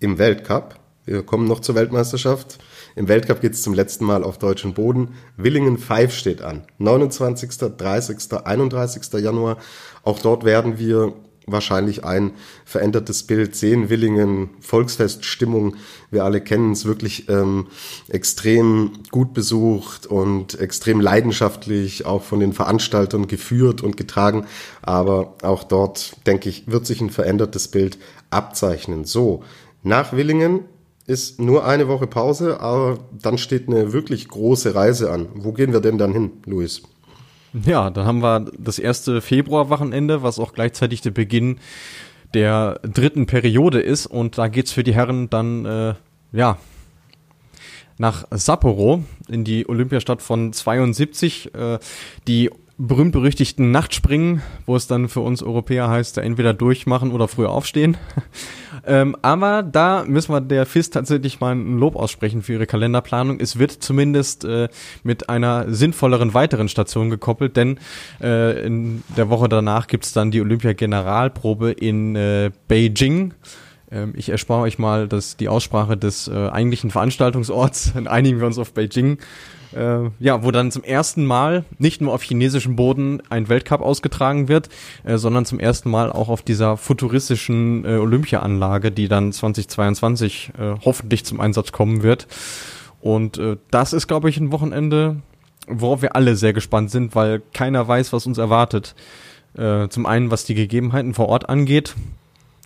im Weltcup. Wir kommen noch zur Weltmeisterschaft. Im Weltcup geht's zum letzten Mal auf deutschen Boden. Willingen 5 steht an. 29., 30., 31. Januar. Auch dort werden wir wahrscheinlich ein verändertes Bild sehen. Willingen, Volksfeststimmung, wir alle kennen es wirklich ähm, extrem gut besucht und extrem leidenschaftlich, auch von den Veranstaltern geführt und getragen. Aber auch dort, denke ich, wird sich ein verändertes Bild abzeichnen. So, nach Willingen ist nur eine Woche Pause, aber dann steht eine wirklich große Reise an. Wo gehen wir denn dann hin, Luis? Ja, dann haben wir das erste Februarwochenende, was auch gleichzeitig der Beginn der dritten Periode ist. Und da geht's für die Herren dann, äh, ja, nach Sapporo in die Olympiastadt von 72. Äh, die berühmt-berüchtigten Nachtspringen, wo es dann für uns Europäer heißt, entweder durchmachen oder früher aufstehen. [LAUGHS] ähm, aber da müssen wir der FIS tatsächlich mal ein Lob aussprechen für ihre Kalenderplanung. Es wird zumindest äh, mit einer sinnvolleren weiteren Station gekoppelt, denn äh, in der Woche danach gibt's dann die Olympia-Generalprobe in äh, Beijing Ähm, ich erspare euch mal dass die Aussprache des äh, eigentlichen Veranstaltungsorts. Dann [LAUGHS] einigen wir uns auf Beijing. Äh, ja, wo dann zum ersten Mal nicht nur auf chinesischem Boden ein Weltcup ausgetragen wird, äh, sondern zum ersten Mal auch auf dieser futuristischen äh, Olympiaanlage, die dann 2022 äh, hoffentlich zum Einsatz kommen wird. Und äh, das ist, glaube ich, ein Wochenende, worauf wir alle sehr gespannt sind, weil keiner weiß, was uns erwartet. Äh, zum einen, was die Gegebenheiten vor Ort angeht,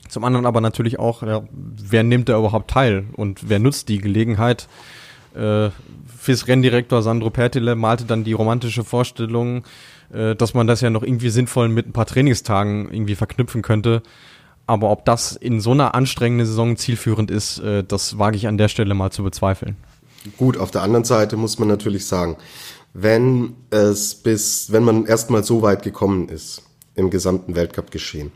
zum anderen aber natürlich auch, ja, wer nimmt da überhaupt teil und wer nutzt die Gelegenheit. Äh, FIS-Renndirektor Sandro Pertile malte dann die romantische Vorstellung, äh, dass man das ja noch irgendwie sinnvoll mit ein paar Trainingstagen irgendwie verknüpfen könnte. Aber ob das in so einer anstrengenden Saison zielführend ist, äh, das wage ich an der Stelle mal zu bezweifeln. Gut, auf der anderen Seite muss man natürlich sagen, wenn es bis, wenn man erstmal so weit gekommen ist im gesamten Weltcup geschehen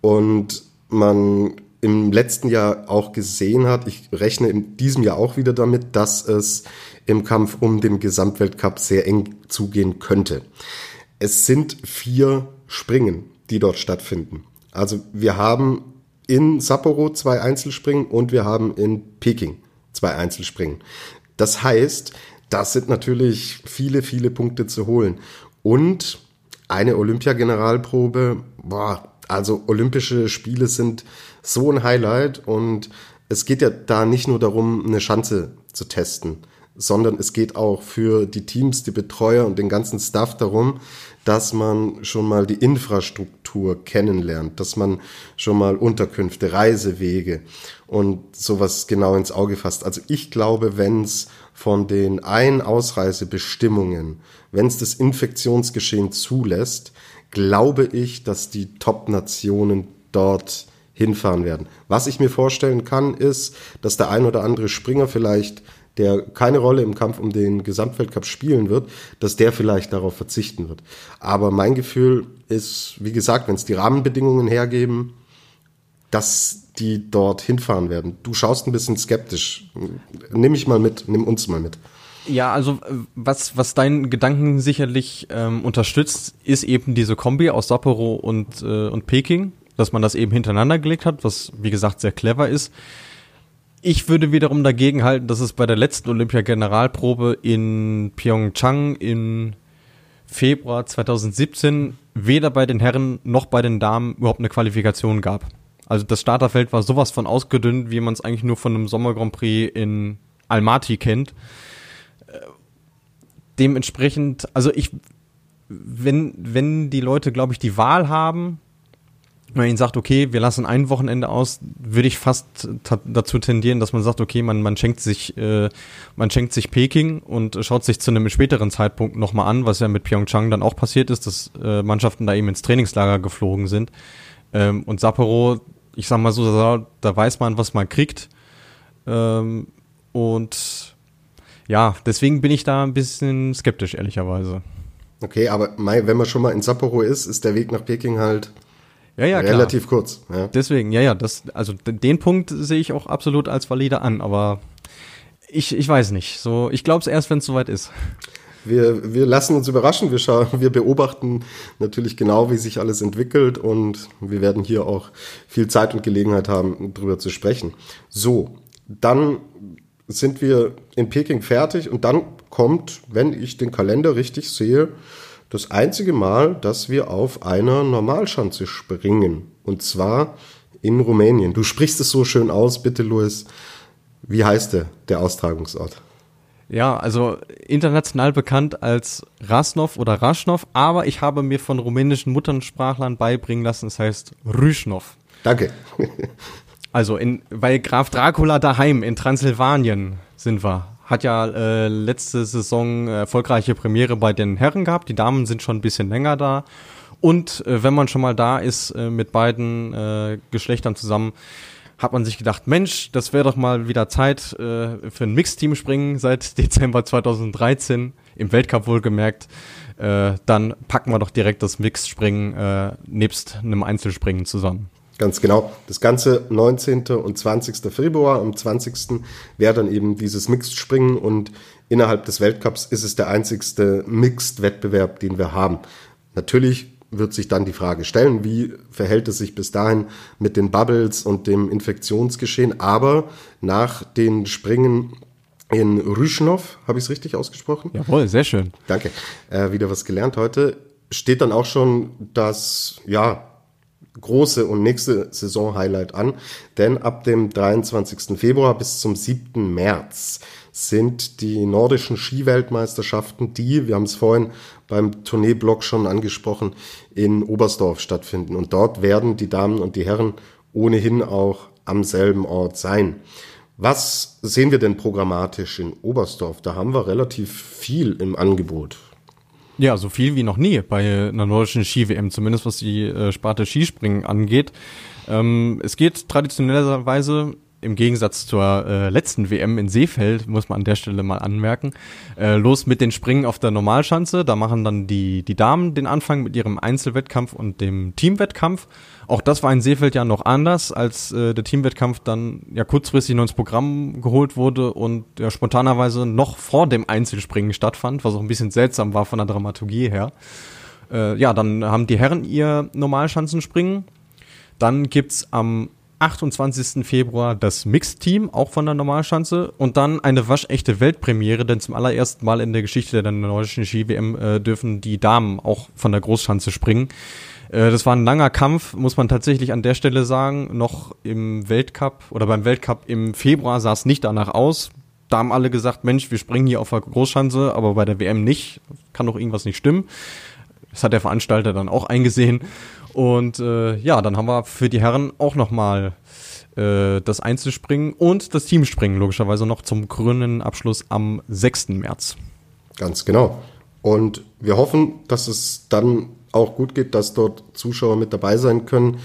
und man im letzten Jahr auch gesehen hat, ich rechne in diesem Jahr auch wieder damit, dass es im Kampf um den Gesamtweltcup sehr eng zugehen könnte. Es sind vier Springen, die dort stattfinden. Also wir haben in Sapporo zwei Einzelspringen und wir haben in Peking zwei Einzelspringen. Das heißt, das sind natürlich viele, viele Punkte zu holen. Und eine Olympiageneralprobe, boah, also Olympische Spiele sind so ein Highlight und es geht ja da nicht nur darum, eine Schanze zu testen, sondern es geht auch für die Teams, die Betreuer und den ganzen Staff darum, dass man schon mal die Infrastruktur kennenlernt, dass man schon mal Unterkünfte, Reisewege und sowas genau ins Auge fasst. Also ich glaube, wenn es von den Ein-Ausreisebestimmungen, wenn es das Infektionsgeschehen zulässt, glaube ich, dass die Top-Nationen dort hinfahren werden. Was ich mir vorstellen kann, ist, dass der ein oder andere Springer vielleicht, der keine Rolle im Kampf um den Gesamtweltcup spielen wird, dass der vielleicht darauf verzichten wird. Aber mein Gefühl ist, wie gesagt, wenn es die Rahmenbedingungen hergeben, dass die dort hinfahren werden. Du schaust ein bisschen skeptisch. Nimm mich mal mit, nimm uns mal mit. Ja, also äh, was, was deinen Gedanken sicherlich ähm, unterstützt, ist eben diese Kombi aus Sapporo und, äh, und Peking, dass man das eben hintereinander gelegt hat, was wie gesagt sehr clever ist. Ich würde wiederum dagegen halten, dass es bei der letzten Olympia-Generalprobe in Pyeongchang im Februar 2017 weder bei den Herren noch bei den Damen überhaupt eine Qualifikation gab. Also das Starterfeld war sowas von ausgedünnt, wie man es eigentlich nur von einem Sommer Grand Prix in Almaty kennt dementsprechend, also ich, wenn, wenn die Leute, glaube ich, die Wahl haben, wenn man ihnen sagt, okay, wir lassen ein Wochenende aus, würde ich fast dazu tendieren, dass man sagt, okay, man, man schenkt sich, äh, man schenkt sich Peking und schaut sich zu einem späteren Zeitpunkt nochmal an, was ja mit Pyeongchang dann auch passiert ist, dass äh, Mannschaften da eben ins Trainingslager geflogen sind. Ähm, und Sapporo, ich sag mal so, da, da weiß man, was man kriegt. Ähm, und ja, deswegen bin ich da ein bisschen skeptisch, ehrlicherweise. Okay, aber wenn man schon mal in Sapporo ist, ist der Weg nach Peking halt ja, ja, relativ klar. kurz. Ja. Deswegen, ja, ja, das, also den Punkt sehe ich auch absolut als valide an, aber ich, ich weiß nicht. So, ich glaube es erst, wenn es soweit ist. Wir, wir lassen uns überraschen, wir, schauen, [LAUGHS] wir beobachten natürlich genau, wie sich alles entwickelt und wir werden hier auch viel Zeit und Gelegenheit haben, darüber zu sprechen. So, dann sind wir in Peking fertig und dann kommt, wenn ich den Kalender richtig sehe, das einzige Mal, dass wir auf einer Normalschanze springen. Und zwar in Rumänien. Du sprichst es so schön aus, bitte, Luis. Wie heißt der, der Austragungsort? Ja, also international bekannt als Rasnov oder Raschnov, aber ich habe mir von rumänischen Muttersprachlern beibringen lassen, es heißt Rüschnov. Danke. Also in, bei Graf Dracula daheim in Transsilvanien sind wir. Hat ja äh, letzte Saison erfolgreiche Premiere bei den Herren gehabt. Die Damen sind schon ein bisschen länger da. Und äh, wenn man schon mal da ist äh, mit beiden äh, Geschlechtern zusammen, hat man sich gedacht, Mensch, das wäre doch mal wieder Zeit äh, für ein Mixteam springen seit [LAUGHS] Dezember 2013 im Weltcup wohlgemerkt. Äh, dann packen wir doch direkt das Mixspringen äh, nebst einem Einzelspringen zusammen. Ganz genau. Das ganze 19. und 20. Februar. Am 20. wäre dann eben dieses Mixed-Springen und innerhalb des Weltcups ist es der einzigste Mixed-Wettbewerb, den wir haben. Natürlich wird sich dann die Frage stellen, wie verhält es sich bis dahin mit den Bubbles und dem Infektionsgeschehen. Aber nach den Springen in Rüschnow, habe ich es richtig ausgesprochen? Jawohl, sehr schön. Danke. Äh, wieder was gelernt heute. Steht dann auch schon das, ja, große und nächste Saison-Highlight an, denn ab dem 23. Februar bis zum 7. März sind die nordischen Skiweltmeisterschaften, die, wir haben es vorhin beim Tourneeblock schon angesprochen, in Oberstdorf stattfinden. Und dort werden die Damen und die Herren ohnehin auch am selben Ort sein. Was sehen wir denn programmatisch in Oberstdorf? Da haben wir relativ viel im Angebot. Ja, so viel wie noch nie bei einer nordischen Ski-WM, zumindest was die äh, Sparte Skispringen angeht. Ähm, es geht traditionellerweise im Gegensatz zur äh, letzten WM in Seefeld, muss man an der Stelle mal anmerken, äh, los mit den Springen auf der Normalschanze. Da machen dann die, die Damen den Anfang mit ihrem Einzelwettkampf und dem Teamwettkampf. Auch das war in Seefeld ja noch anders, als äh, der Teamwettkampf dann ja kurzfristig noch ins Programm geholt wurde und ja spontanerweise noch vor dem Einzelspringen stattfand, was auch ein bisschen seltsam war von der Dramaturgie her. Äh, ja, dann haben die Herren ihr Normalschanzenspringen. Dann gibt's am 28. Februar das Mixed-Team, auch von der Normalschanze. Und dann eine waschechte Weltpremiere, denn zum allerersten Mal in der Geschichte der nordischen Ski-WM äh, dürfen die Damen auch von der Großschanze springen. Äh, das war ein langer Kampf, muss man tatsächlich an der Stelle sagen. Noch im Weltcup oder beim Weltcup im Februar sah es nicht danach aus. Da haben alle gesagt, Mensch, wir springen hier auf der Großschanze, aber bei der WM nicht. Kann doch irgendwas nicht stimmen. Das hat der Veranstalter dann auch eingesehen. Und äh, ja, dann haben wir für die Herren auch nochmal äh, das Einzelspringen und das Teamspringen logischerweise noch zum krönenden Abschluss am 6. März. Ganz genau. Und wir hoffen, dass es dann auch gut geht, dass dort Zuschauer mit dabei sein können.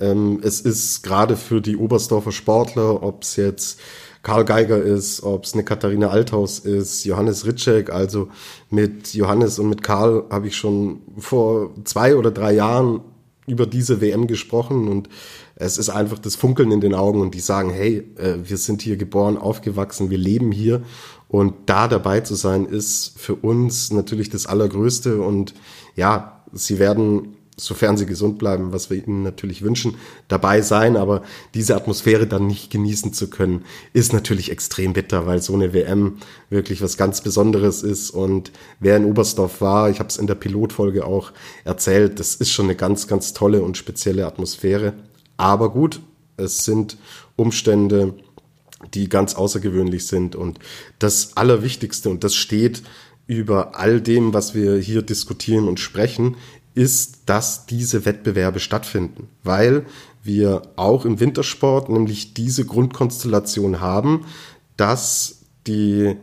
Ähm, es ist gerade für die Oberstdorfer Sportler, ob es jetzt Karl Geiger ist, ob es eine Katharina Althaus ist, Johannes Ritschek. Also mit Johannes und mit Karl habe ich schon vor zwei oder drei Jahren über diese WM gesprochen und es ist einfach das Funkeln in den Augen und die sagen, hey, äh, wir sind hier geboren, aufgewachsen, wir leben hier und da dabei zu sein ist für uns natürlich das Allergrößte und ja, sie werden sofern sie gesund bleiben, was wir ihnen natürlich wünschen, dabei sein. Aber diese Atmosphäre dann nicht genießen zu können, ist natürlich extrem bitter, weil so eine WM wirklich was ganz Besonderes ist. Und wer in Oberstdorf war, ich habe es in der Pilotfolge auch erzählt, das ist schon eine ganz, ganz tolle und spezielle Atmosphäre. Aber gut, es sind Umstände, die ganz außergewöhnlich sind. Und das Allerwichtigste, und das steht über all dem, was wir hier diskutieren und sprechen, ist, dass diese Wettbewerbe stattfinden, weil wir auch im Wintersport nämlich diese Grundkonstellation haben, dass die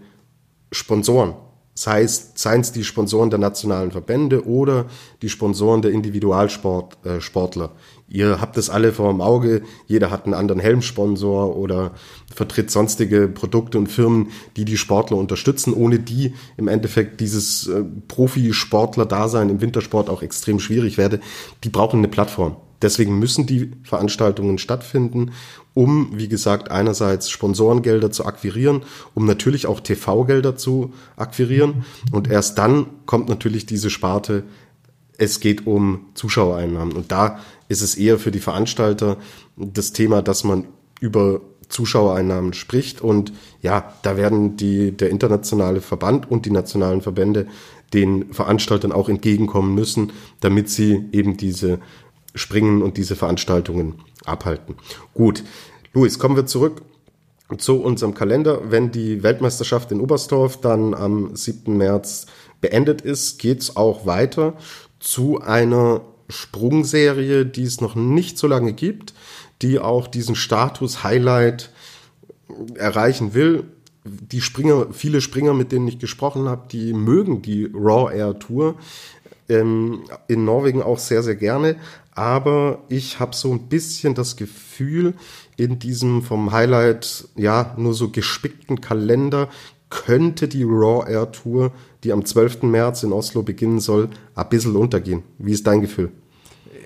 Sponsoren, sei es, seien es die Sponsoren der nationalen Verbände oder die Sponsoren der Individualsportler, äh, Ihr habt es alle vor dem Auge, jeder hat einen anderen Helmsponsor oder vertritt sonstige Produkte und Firmen, die die Sportler unterstützen, ohne die im Endeffekt dieses äh, Profisportler-Dasein im Wintersport auch extrem schwierig werde. Die brauchen eine Plattform. Deswegen müssen die Veranstaltungen stattfinden, um, wie gesagt, einerseits Sponsorengelder zu akquirieren, um natürlich auch TV-Gelder zu akquirieren. Und erst dann kommt natürlich diese Sparte es geht um Zuschauereinnahmen. Und da ist es eher für die Veranstalter das Thema, dass man über Zuschauereinnahmen spricht. Und ja, da werden die, der internationale Verband und die nationalen Verbände den Veranstaltern auch entgegenkommen müssen, damit sie eben diese Springen und diese Veranstaltungen abhalten. Gut, Luis, kommen wir zurück zu unserem Kalender. Wenn die Weltmeisterschaft in Oberstdorf dann am 7. März beendet ist, geht's auch weiter zu einer Sprungserie, die es noch nicht so lange gibt, die auch diesen Status Highlight erreichen will. Die Springer, viele Springer, mit denen ich gesprochen habe, die mögen die Raw Air Tour ähm, in Norwegen auch sehr, sehr gerne. Aber ich habe so ein bisschen das Gefühl, in diesem vom Highlight ja nur so gespickten Kalender könnte die Raw Air Tour, die am 12. März in Oslo beginnen soll, ein bisschen untergehen. Wie ist dein Gefühl?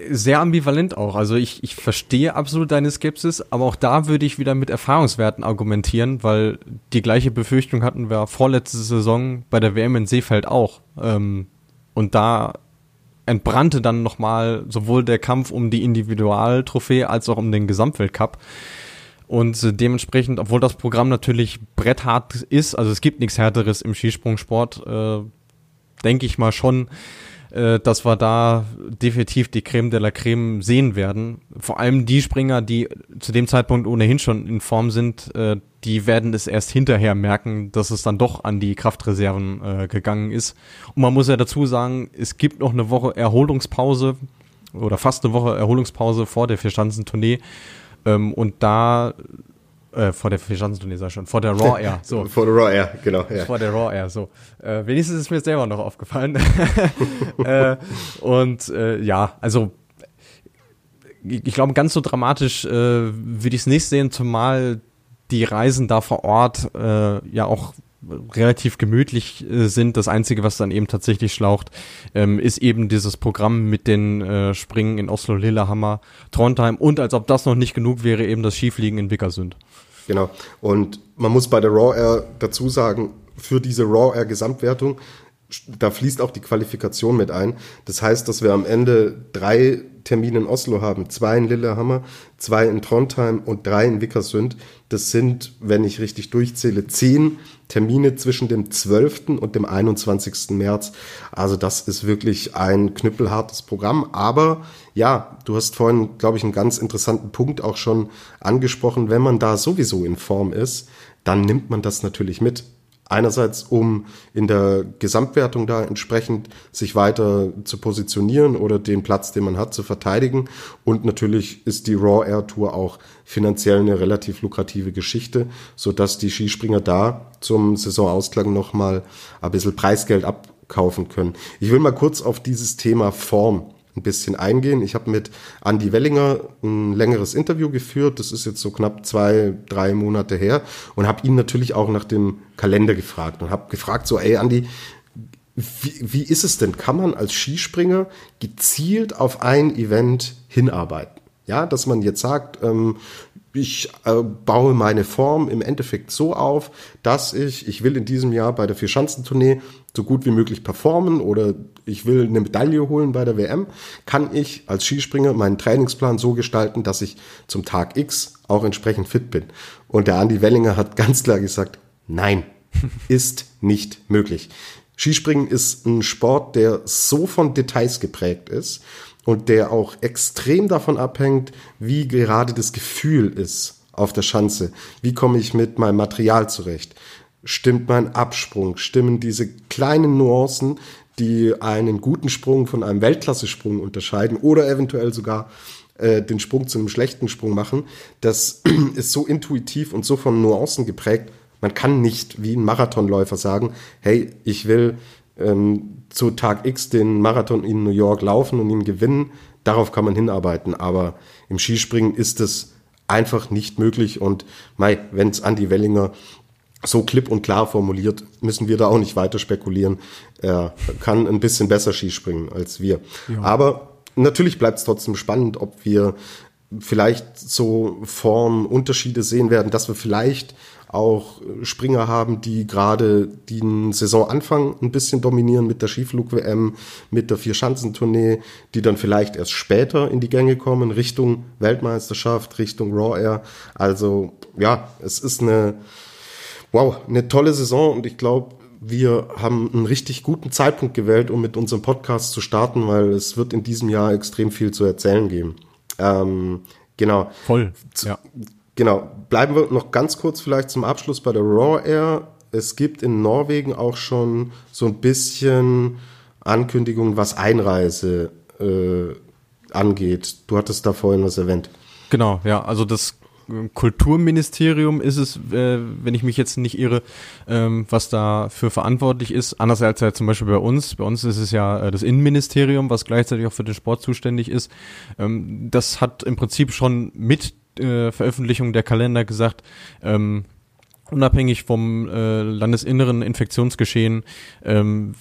Sehr ambivalent auch. Also ich, ich verstehe absolut deine Skepsis, aber auch da würde ich wieder mit Erfahrungswerten argumentieren, weil die gleiche Befürchtung hatten wir vorletzte Saison bei der WM in Seefeld auch. Ähm, und da entbrannte dann nochmal sowohl der Kampf um die Individualtrophäe als auch um den Gesamtweltcup. Und dementsprechend, obwohl das Programm natürlich bretthart ist, also es gibt nichts Härteres im Skisprungsport, äh, denke ich mal schon, äh, dass wir da definitiv die Creme de la Creme sehen werden. Vor allem die Springer, die zu dem Zeitpunkt ohnehin schon in Form sind, äh, die werden es erst hinterher merken, dass es dann doch an die Kraftreserven äh, gegangen ist. Und man muss ja dazu sagen, es gibt noch eine Woche Erholungspause oder fast eine Woche Erholungspause vor der Vierschanzentournee. Ähm, und da äh, vor der Vierschanzentournee sag ich schon, vor der Raw Air. [LAUGHS] So. vor der Raw Air, genau. Ja. Vor der Raw Air, so. Äh, wenigstens ist mir selber noch aufgefallen. [LAUGHS] äh, und äh, ja, also ich glaube, ganz so dramatisch äh, würde ich es nicht sehen, zumal die Reisen da vor Ort äh, ja auch relativ gemütlich äh, sind. Das Einzige, was dann eben tatsächlich schlaucht, ähm, ist eben dieses Programm mit den äh, Springen in Oslo, Lillehammer, Trondheim und als ob das noch nicht genug wäre, eben das Skifliegen in Vickersund. Genau. Und man muss bei der Raw Air dazu sagen, für diese Raw Air Gesamtwertung, da fließt auch die Qualifikation mit ein. Das heißt, dass wir am Ende drei Termine in Oslo haben, zwei in Lillehammer, zwei in Trondheim und drei in Vickersund. Das sind, wenn ich richtig durchzähle, zehn Termine zwischen dem 12. und dem 21. März. Also das ist wirklich ein knüppelhartes Programm. Aber ja, du hast vorhin, glaube ich, einen ganz interessanten Punkt auch schon angesprochen. Wenn man da sowieso in Form ist, dann nimmt man das natürlich mit. Einerseits, um in der Gesamtwertung da entsprechend sich weiter zu positionieren oder den Platz, den man hat, zu verteidigen. Und natürlich ist die Raw Air Tour auch finanziell eine relativ lukrative Geschichte, so dass die Skispringer da zum Saisonausklang nochmal ein bisschen Preisgeld abkaufen können. Ich will mal kurz auf dieses Thema Form ein bisschen eingehen. Ich habe mit Andy Wellinger ein längeres Interview geführt. Das ist jetzt so knapp zwei, drei Monate her und habe ihn natürlich auch nach dem Kalender gefragt und habe gefragt so, ey Andy, wie, wie ist es denn? Kann man als Skispringer gezielt auf ein Event hinarbeiten? Ja, dass man jetzt sagt, ähm, ich äh, baue meine Form im Endeffekt so auf, dass ich, ich will in diesem Jahr bei der Vierschanzentournee so gut wie möglich performen oder ich will eine Medaille holen bei der WM, kann ich als Skispringer meinen Trainingsplan so gestalten, dass ich zum Tag X auch entsprechend fit bin. Und der Andi Wellinger hat [LAUGHS] ganz klar gesagt, nein, [LAUGHS] ist nicht möglich. Skispringen ist ein Sport, der so von Details geprägt ist und der auch extrem davon abhängt, wie gerade das Gefühl ist auf der Schanze. Wie komme ich mit meinem Material zurecht? Stimmt mein Absprung? Stimmen diese kleinen Nuancen, die einen guten Sprung von einem Weltklasse-Sprung unterscheiden oder eventuell sogar äh, den Sprung zu einem schlechten Sprung machen? Das [CLEARS THROAT] ist so intuitiv und so von Nuancen geprägt. Man kann nicht wie ein Marathonläufer sagen, hey, ich will ähm, zu Tag X den Marathon in New York laufen und ihn gewinnen. Darauf kann man hinarbeiten. Aber im Skispringen ist es einfach nicht möglich. Und wenn es Andy Wellinger so klipp und klar formuliert, müssen wir da auch nicht weiter spekulieren. Er kann ein bisschen besser Skispringen als wir. Ja. Aber natürlich bleibt es trotzdem spannend, ob wir vielleicht so Formunterschiede sehen werden, dass wir vielleicht auch Springer haben, die gerade den Saisonanfang ein bisschen dominieren mit der Skiflug-WM, mit der Vierschanzentournee, die dann vielleicht erst später in die Gänge kommen, Richtung Weltmeisterschaft, Richtung Raw Air. Also ja, es ist eine, wow, eine tolle Saison und ich glaube, wir haben einen richtig guten Zeitpunkt gewählt, um mit unserem Podcast zu starten, weil es wird in diesem Jahr extrem viel zu erzählen geben. Ähm, genau. Voll. Ja. Genau. Bleiben wir noch ganz kurz vielleicht zum Abschluss bei der Raw Air. Es gibt in Norwegen auch schon so ein bisschen Ankündigungen, was Einreise äh, angeht. Du hattest da vorhin was erwähnt. Genau, ja. Also das Kulturministerium ist es, äh, wenn ich mich jetzt nicht irre, ähm, was da für verantwortlich ist. Anders als ja zum Beispiel bei uns. Bei uns ist es ja äh, das Innenministerium, was gleichzeitig auch für den Sport zuständig ist. Ähm, das hat im Prinzip schon mit äh, Veröffentlichung der Kalender gesagt, ähm, unabhängig vom äh, landesinneren Infektionsgeschehen ähm,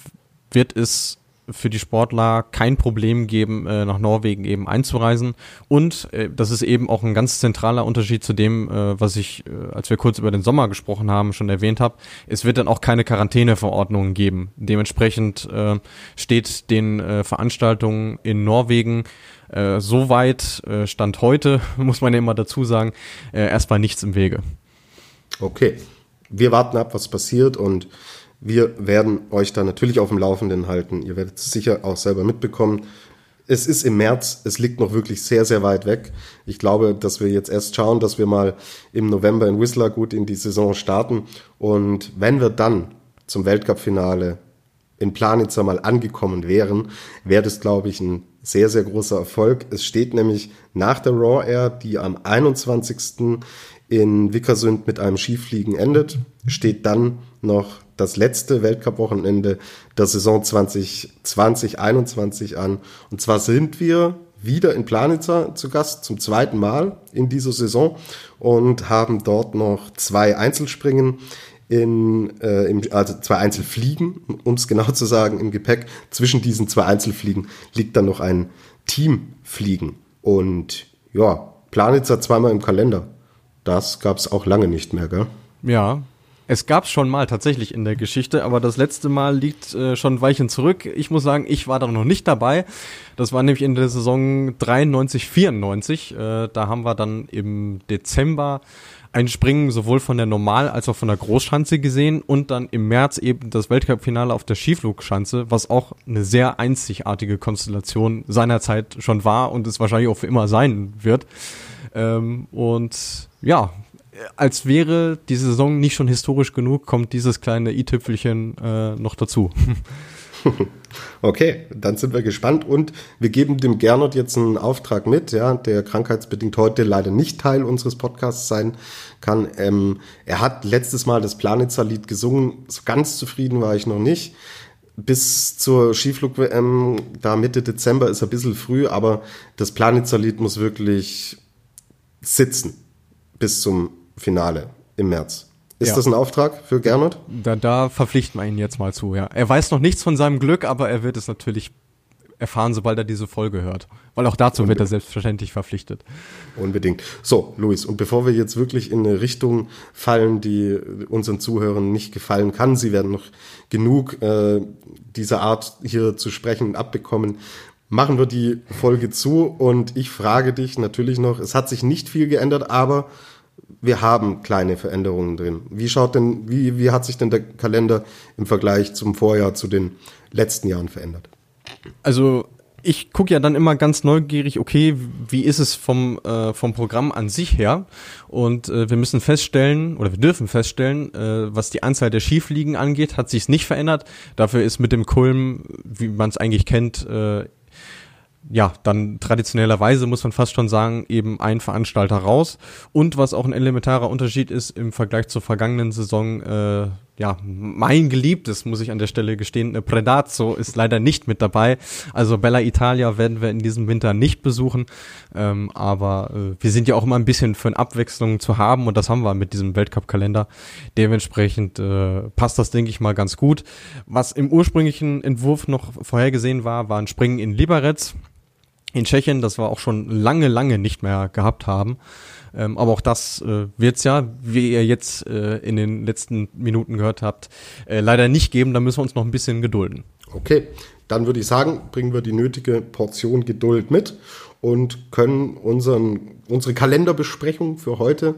wird es für die Sportler kein Problem geben, äh, nach Norwegen eben einzureisen. Und äh, das ist eben auch ein ganz zentraler Unterschied zu dem, äh, was ich, äh, als wir kurz über den Sommer gesprochen haben, schon erwähnt habe. Es wird dann auch keine Quarantäneverordnungen geben. Dementsprechend äh, steht den äh, Veranstaltungen in Norwegen äh, soweit, äh, Stand heute, [LAUGHS] muss man ja immer dazu sagen, äh, erstmal nichts im Wege. Okay. Wir warten ab, was passiert und wir werden euch da natürlich auf dem Laufenden halten. Ihr werdet es sicher auch selber mitbekommen. Es ist im März, es liegt noch wirklich sehr, sehr weit weg. Ich glaube, dass wir jetzt erst schauen, dass wir mal im November in Whistler gut in die Saison starten. Und wenn wir dann zum Weltcup-Finale in Planitzer mal angekommen wären, wäre das, glaube ich, ein sehr, sehr großer Erfolg. Es steht nämlich nach der Raw Air, die am 21. in Vickersund mit einem Skifliegen endet, steht dann noch das letzte Weltcup-Wochenende der Saison 2020-21 an. Und zwar sind wir wieder in Planitzer zu Gast zum zweiten Mal in dieser Saison und haben dort noch zwei Einzelspringen in, äh, im, also zwei Einzelfliegen, um es [LAUGHS] genau zu sagen, im Gepäck. Zwischen diesen zwei Einzelfliegen liegt dann noch ein Teamfliegen. Und ja, Planitzer zweimal im Kalender. Das gab es auch lange nicht mehr, gell? Ja, es gab schon mal tatsächlich in der Geschichte, aber das letzte Mal liegt äh, schon ein Weilchen zurück. Ich muss sagen, ich war da noch nicht dabei. Das war nämlich in der Saison 93, 94. Äh, da haben wir dann im Dezember ein Springen sowohl von der Normal- als auch von der Großschanze gesehen und dann im März eben das Weltcup-Finale auf der Skiflugschanze, was auch eine sehr einzigartige Konstellation seinerzeit schon war und es wahrscheinlich auch für immer sein wird. Ähm, und ja, als wäre die Saison nicht schon historisch genug, kommt dieses kleine i-Tüpfelchen äh, noch dazu. [LAUGHS] Okay, dann sind wir gespannt und wir geben dem Gernot jetzt einen Auftrag mit, ja, der krankheitsbedingt heute leider nicht Teil unseres Podcasts sein kann. Ähm, er hat letztes Mal das Planitzer-Lied gesungen, so ganz zufrieden war ich noch nicht. Bis zur Skiflug-WM, da Mitte Dezember ist ein bisschen früh, aber das Planitzer-Lied muss wirklich sitzen bis zum Finale im März. Ist ja. das ein Auftrag für Gernot? Da, da verpflichten wir ihn jetzt mal zu, ja. Er weiß noch nichts von seinem Glück, aber er wird es natürlich erfahren, sobald er diese Folge hört. Weil auch dazu Unbedingt. wird er selbstverständlich verpflichtet. Unbedingt. So, Luis, und bevor wir jetzt wirklich in eine Richtung fallen, die unseren Zuhörern nicht gefallen kann, sie werden noch genug äh, dieser Art hier zu sprechen abbekommen, machen wir die Folge zu und ich frage dich natürlich noch, es hat sich nicht viel geändert, aber wir haben kleine Veränderungen drin. Wie schaut denn, wie, wie hat sich denn der Kalender im Vergleich zum Vorjahr zu den letzten Jahren verändert? Also ich gucke ja dann immer ganz neugierig, okay, wie ist es vom, äh, vom Programm an sich her? Und äh, wir müssen feststellen, oder wir dürfen feststellen, äh, was die Anzahl der Skifliegen angeht, hat sich nicht verändert. Dafür ist mit dem Kulm, wie man es eigentlich kennt, äh, ja, dann traditionellerweise muss man fast schon sagen, eben ein Veranstalter raus. Und was auch ein elementarer Unterschied ist im Vergleich zur vergangenen Saison, äh, ja, mein geliebtes, muss ich an der Stelle gestehen, äh, Predazzo ist leider nicht mit dabei. Also Bella Italia werden wir in diesem Winter nicht besuchen. Ähm, aber äh, wir sind ja auch immer ein bisschen für eine Abwechslung zu haben und das haben wir mit diesem Weltcup-Kalender. Dementsprechend äh, passt das, denke ich mal, ganz gut. Was im ursprünglichen Entwurf noch vorhergesehen war, war ein Springen in Liberec in Tschechien, das wir auch schon lange, lange nicht mehr gehabt haben. Ähm, aber auch das äh, wird es ja, wie ihr jetzt äh, in den letzten Minuten gehört habt, äh, leider nicht geben. Da müssen wir uns noch ein bisschen gedulden. Okay, dann würde ich sagen, bringen wir die nötige Portion Geduld mit und können unseren, unsere Kalenderbesprechung für heute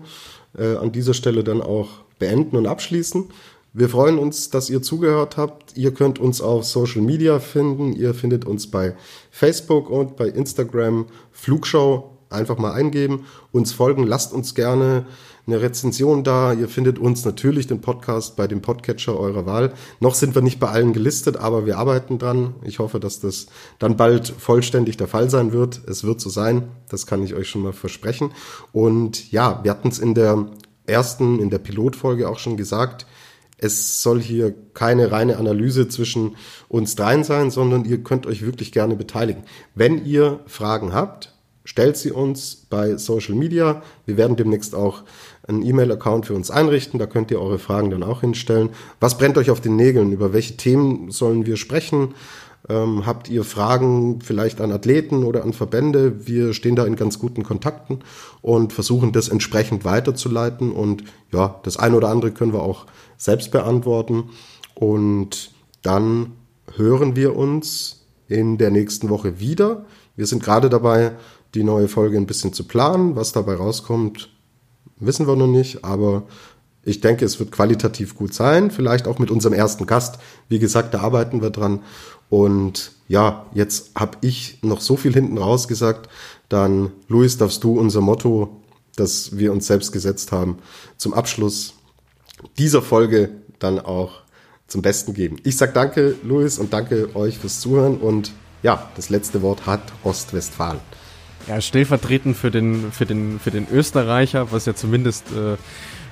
äh, an dieser Stelle dann auch beenden und abschließen. Wir freuen uns, dass ihr zugehört habt. Ihr könnt uns auf Social Media finden. Ihr findet uns bei Facebook und bei Instagram Flugshow. Einfach mal eingeben, uns folgen, lasst uns gerne eine Rezension da. Ihr findet uns natürlich den Podcast bei dem Podcatcher eurer Wahl. Noch sind wir nicht bei allen gelistet, aber wir arbeiten dran. Ich hoffe, dass das dann bald vollständig der Fall sein wird. Es wird so sein, das kann ich euch schon mal versprechen. Und ja, wir hatten es in der ersten, in der Pilotfolge auch schon gesagt, es soll hier keine reine Analyse zwischen uns dreien sein, sondern ihr könnt euch wirklich gerne beteiligen. Wenn ihr Fragen habt, stellt sie uns bei Social Media. Wir werden demnächst auch einen E-Mail-Account für uns einrichten. Da könnt ihr eure Fragen dann auch hinstellen. Was brennt euch auf den Nägeln? Über welche Themen sollen wir sprechen? Ähm, habt ihr Fragen vielleicht an Athleten oder an Verbände? Wir stehen da in ganz guten Kontakten und versuchen das entsprechend weiterzuleiten. Und ja, das eine oder andere können wir auch selbst beantworten. Und dann hören wir uns in der nächsten Woche wieder. Wir sind gerade dabei, die neue Folge ein bisschen zu planen. Was dabei rauskommt, wissen wir noch nicht, aber ich denke, es wird qualitativ gut sein. Vielleicht auch mit unserem ersten Gast. Wie gesagt, da arbeiten wir dran. Und ja, jetzt habe ich noch so viel hinten raus gesagt. Dann, Luis, darfst du unser Motto, das wir uns selbst gesetzt haben, zum Abschluss dieser Folge dann auch zum Besten geben. Ich sage danke, Luis, und danke euch fürs Zuhören. Und ja, das letzte Wort hat Ostwestfalen. Ja, stellvertretend für den, für den, für den Österreicher, was ja zumindest äh,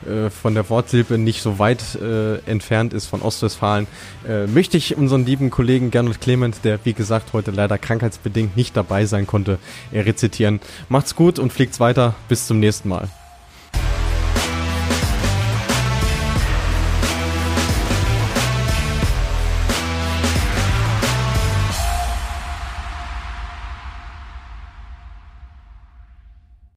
äh, von der Wortsilbe nicht so weit äh, entfernt ist von Ostwestfalen, äh, möchte ich unseren lieben Kollegen Gernot Clement, der wie gesagt heute leider krankheitsbedingt nicht dabei sein konnte, rezitieren. Macht's gut und fliegt's weiter. Bis zum nächsten Mal.